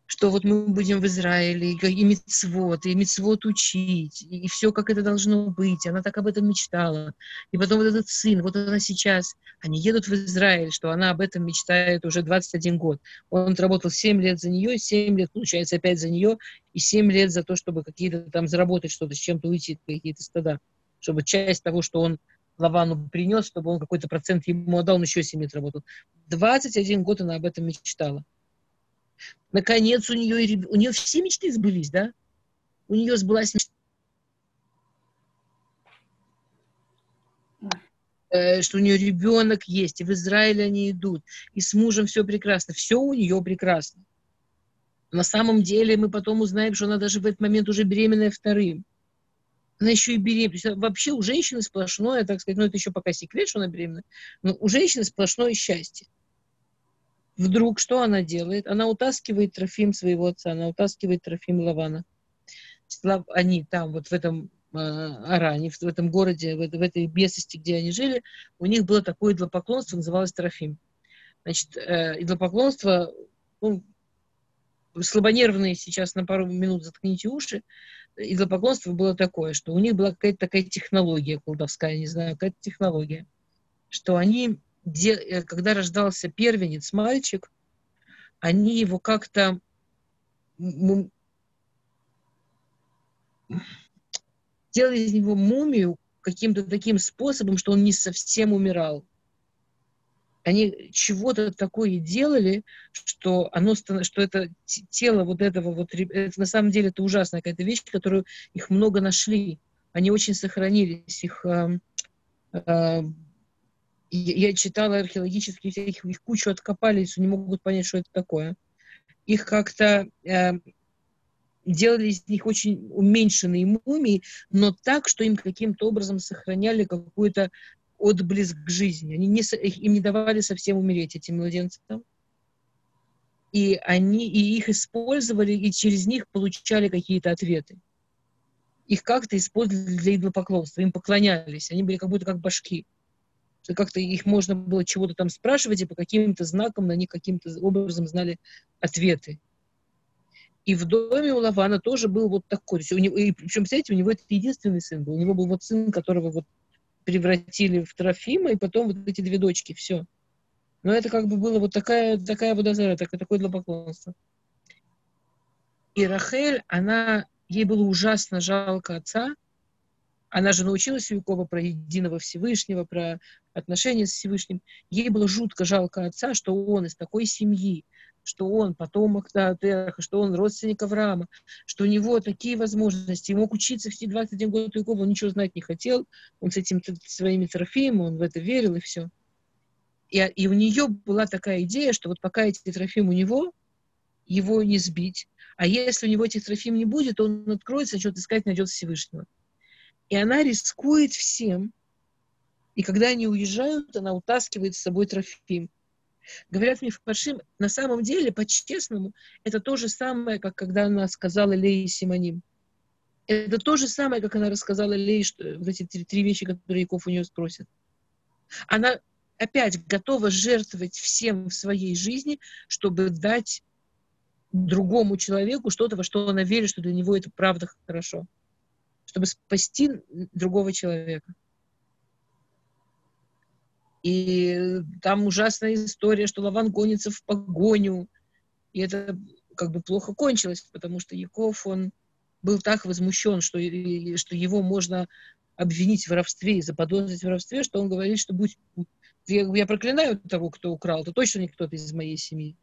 что вот мы будем в Израиле, и, мицвод, и мицвод учить, и, все, как это должно быть. Она так об этом мечтала. И потом вот этот сын, вот она сейчас, они едут в Израиль, что она об этом мечтает уже 21 год. Он отработал 7 лет за нее, 7 лет, получается, опять за нее, и 7 лет за то, чтобы какие-то там заработать что-то, с чем-то уйти, какие-то стада. Чтобы часть того, что он Лавану принес, чтобы он какой-то процент ему отдал, он еще 7 лет работал. 21 год она об этом мечтала. Наконец у нее, у нее все мечты сбылись, да? У нее сбылась мечта, э, что у нее ребенок есть, и в Израиле они идут, и с мужем все прекрасно, все у нее прекрасно. На самом деле мы потом узнаем, что она даже в этот момент уже беременная вторым. Она еще и беременна. То есть вообще у женщины сплошное, так сказать, ну это еще пока секрет, что она беременна, но у женщины сплошное счастье. Вдруг что она делает? Она утаскивает Трофим своего отца, она утаскивает Трофим Лавана. Они там, вот в этом э, Аране, в, этом городе, в, этой местности, где они жили, у них было такое идолопоклонство, называлось Трофим. Значит, э, идолопоклонство, ну, слабонервные сейчас на пару минут заткните уши, идолопоклонство было такое, что у них была какая-то такая технология колдовская, не знаю, какая-то технология, что они где, э, когда рождался первенец, мальчик, они его как-то делали из него мумию каким-то таким способом, что он не совсем умирал. Они чего-то такое делали, что оно что это тело вот этого вот это, на самом деле это ужасная какая-то вещь, которую их много нашли. Они очень сохранились, их э, я читала археологические всяких, их кучу откопали, не могут понять, что это такое. Их как-то э, делали из них очень уменьшенные мумии, но так, что им каким-то образом сохраняли какой-то отблеск жизни. Они не, им не давали совсем умереть, этим младенцам. И они и их использовали, и через них получали какие-то ответы. Их как-то использовали для идолопоклонства, им поклонялись, они были как будто как башки что как-то их можно было чего-то там спрашивать, и по каким-то знакам на них каким-то образом знали ответы. И в доме у Лавана тоже был вот такой. у него, и, причем, представляете, у него это единственный сын был. У него был вот сын, которого вот превратили в Трофима, и потом вот эти две дочки, все. Но это как бы было вот такая, такая водозара, такое, такое поклонства. И Рахель, она, ей было ужасно жалко отца, она же научилась у Якова про единого Всевышнего, про отношения с Всевышним. Ей было жутко жалко отца, что он из такой семьи что он потомок да, Тераха, что он родственник Авраама, что у него такие возможности, ему мог учиться все 21 год Якова, он ничего знать не хотел, он с этим своими трофеями, он в это верил и все. И, и у нее была такая идея, что вот пока эти трофим у него, его не сбить, а если у него этих трофим не будет, он откроется, что-то искать, найдет Всевышнего. И она рискует всем, и когда они уезжают, она утаскивает с собой трофим. Говорят мне Фаршим, на самом деле, по-честному, это то же самое, как когда она сказала Леи Симоним. Это то же самое, как она рассказала Леи, что вот эти три, три вещи, которые Яков у нее спросит. Она опять готова жертвовать всем в своей жизни, чтобы дать другому человеку что-то, во что она верит, что для него это правда хорошо. Чтобы спасти другого человека. И там ужасная история, что Лаван гонится в погоню. И это как бы плохо кончилось, потому что Яков, он был так возмущен, что, что его можно обвинить в воровстве и заподозрить в воровстве, что он говорит, что будь, я, я проклинаю того, кто украл, это точно не кто-то из моей семьи.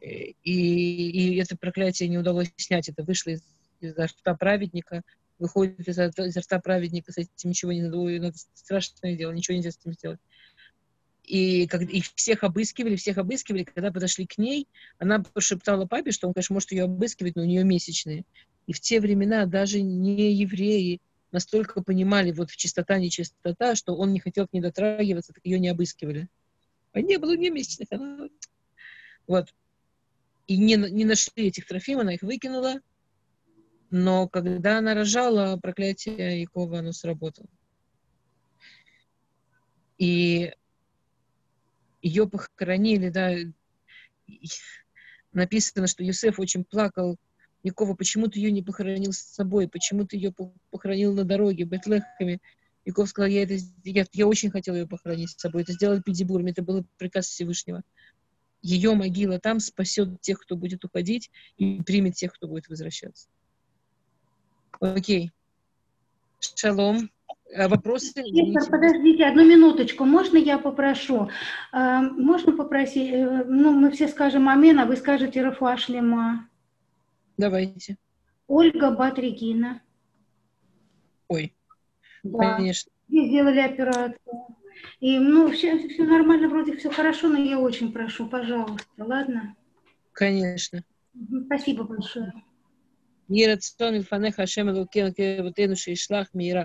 И, и это проклятие не удалось снять, это вышло из, из рта праведника, выходит из, из рта праведника, с этим ничего не надо, это страшное дело, ничего нельзя с этим сделать. И как, их всех обыскивали, всех обыскивали, когда подошли к ней, она прошептала папе, что он, конечно, может ее обыскивать, но у нее месячные. И в те времена даже не евреи настолько понимали вот в чистота, нечистота, что он не хотел к ней дотрагиваться, так ее не обыскивали. А не было не месячных. Она... Вот. И не, не нашли этих трофим, она их выкинула, но когда она рожала, проклятие Якова, оно сработало. И ее похоронили, да, написано, что Юсеф очень плакал, Якова, почему ты ее не похоронил с собой, почему ты ее похоронил на дороге, в Бетлехаме. Яков сказал, я, это, я, я очень хотел ее похоронить с собой, это сделал Педибурм, это был приказ Всевышнего. Ее могила там спасет тех, кто будет уходить, и примет тех, кто будет возвращаться. Окей. Шалом. А вопросы? Виктор, подождите одну минуточку. Можно я попрошу? А, можно попросить? Э, ну, мы все скажем амин, а вы скажете Рафуашлема. Давайте. Ольга Батригина. Ой, да. конечно. И сделали операцию. И, ну, все, все нормально, вроде все хорошо, но я очень прошу, пожалуйста, ладно? Конечно. Спасибо большое. יהי רצון מלפניך, השם אלוקינו כאבותינו, שישלח מהירה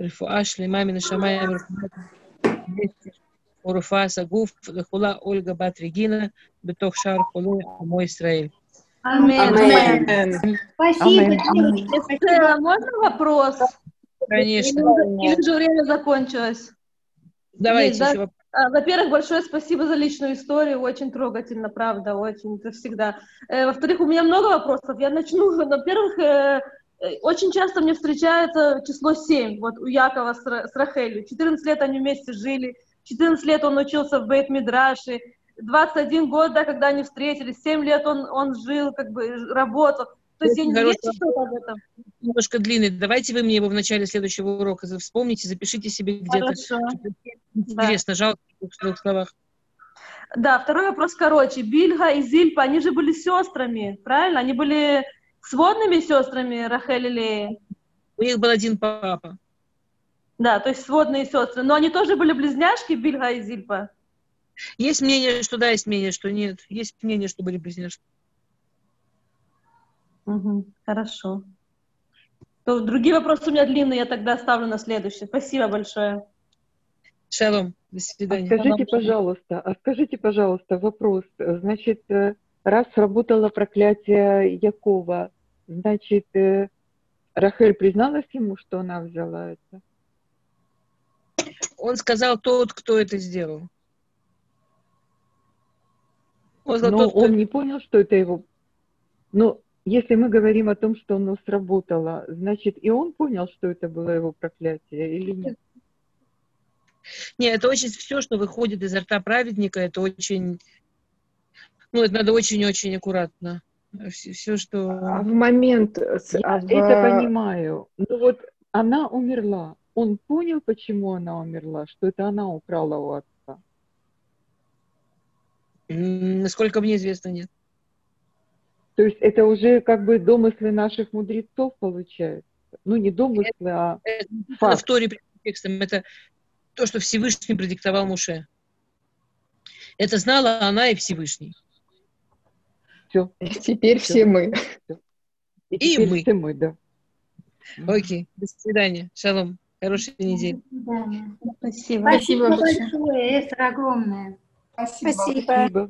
רפואה שלמה מן השמיים ורפואה סגוף לכולה אולגה בת רגינה בתוך שאר חולי עמו ישראל. Амен. Спасибо. Можно вопрос? Конечно. Или же время закончилось? Давайте Есть, еще да? Во-первых, большое спасибо за личную историю, очень трогательно, правда, очень, это всегда. Э, во-вторых, у меня много вопросов, я начну. Во-первых, э, э, очень часто мне встречается число 7, вот у Якова с, с Рахелью. 14 лет они вместе жили, 14 лет он учился в Бейт-Мидраше, 21 год, да, когда они встретились, 7 лет он, он жил, как бы работал. То есть не есть что-то об этом? Немножко длинный. Давайте вы мне его в начале следующего урока вспомните, запишите себе где-то. Интересно, да. жалко в двух словах. Да, второй вопрос короче. Бильга и Зильпа, они же были сестрами, правильно? Они были сводными сестрами Рахель и Леи? У них был один папа. Да, то есть сводные сестры. Но они тоже были близняшки, Бильга и Зильпа? Есть мнение, что да, есть мнение, что нет. Есть мнение, что были близняшки. Угу, хорошо. То другие вопросы у меня длинные, я тогда оставлю на следующий. Спасибо большое. Шалом, до свидания. А скажите, пожалуйста, а скажите, пожалуйста, вопрос. Значит, э, раз сработало проклятие Якова, значит, э, Рахель призналась ему, что она взяла это? Он сказал тот, кто это сделал. Он, Но тот, он кто... не понял, что это его... Ну, если мы говорим о том, что оно сработало, значит, и он понял, что это было его проклятие или нет? Нет, это очень все, что выходит из рта праведника, это очень, ну, это надо очень-очень аккуратно. Все, все, что... А в момент... Я а в... это понимаю. Ну вот она умерла. Он понял, почему она умерла, что это она украла у отца. Насколько мне известно, нет. То есть это уже как бы домыслы наших мудрецов получается? Ну, не домыслы, а это, факт. в Торе текстом, это то, что Всевышний продиктовал Муше. Это знала она и Всевышний. Все. Теперь все, все мы. И, и мы. Все мы, да. Окей, до свидания. Шалом. Хорошей недели. Спасибо. Спасибо большое. Эстер, огромное. Спасибо. Спасибо.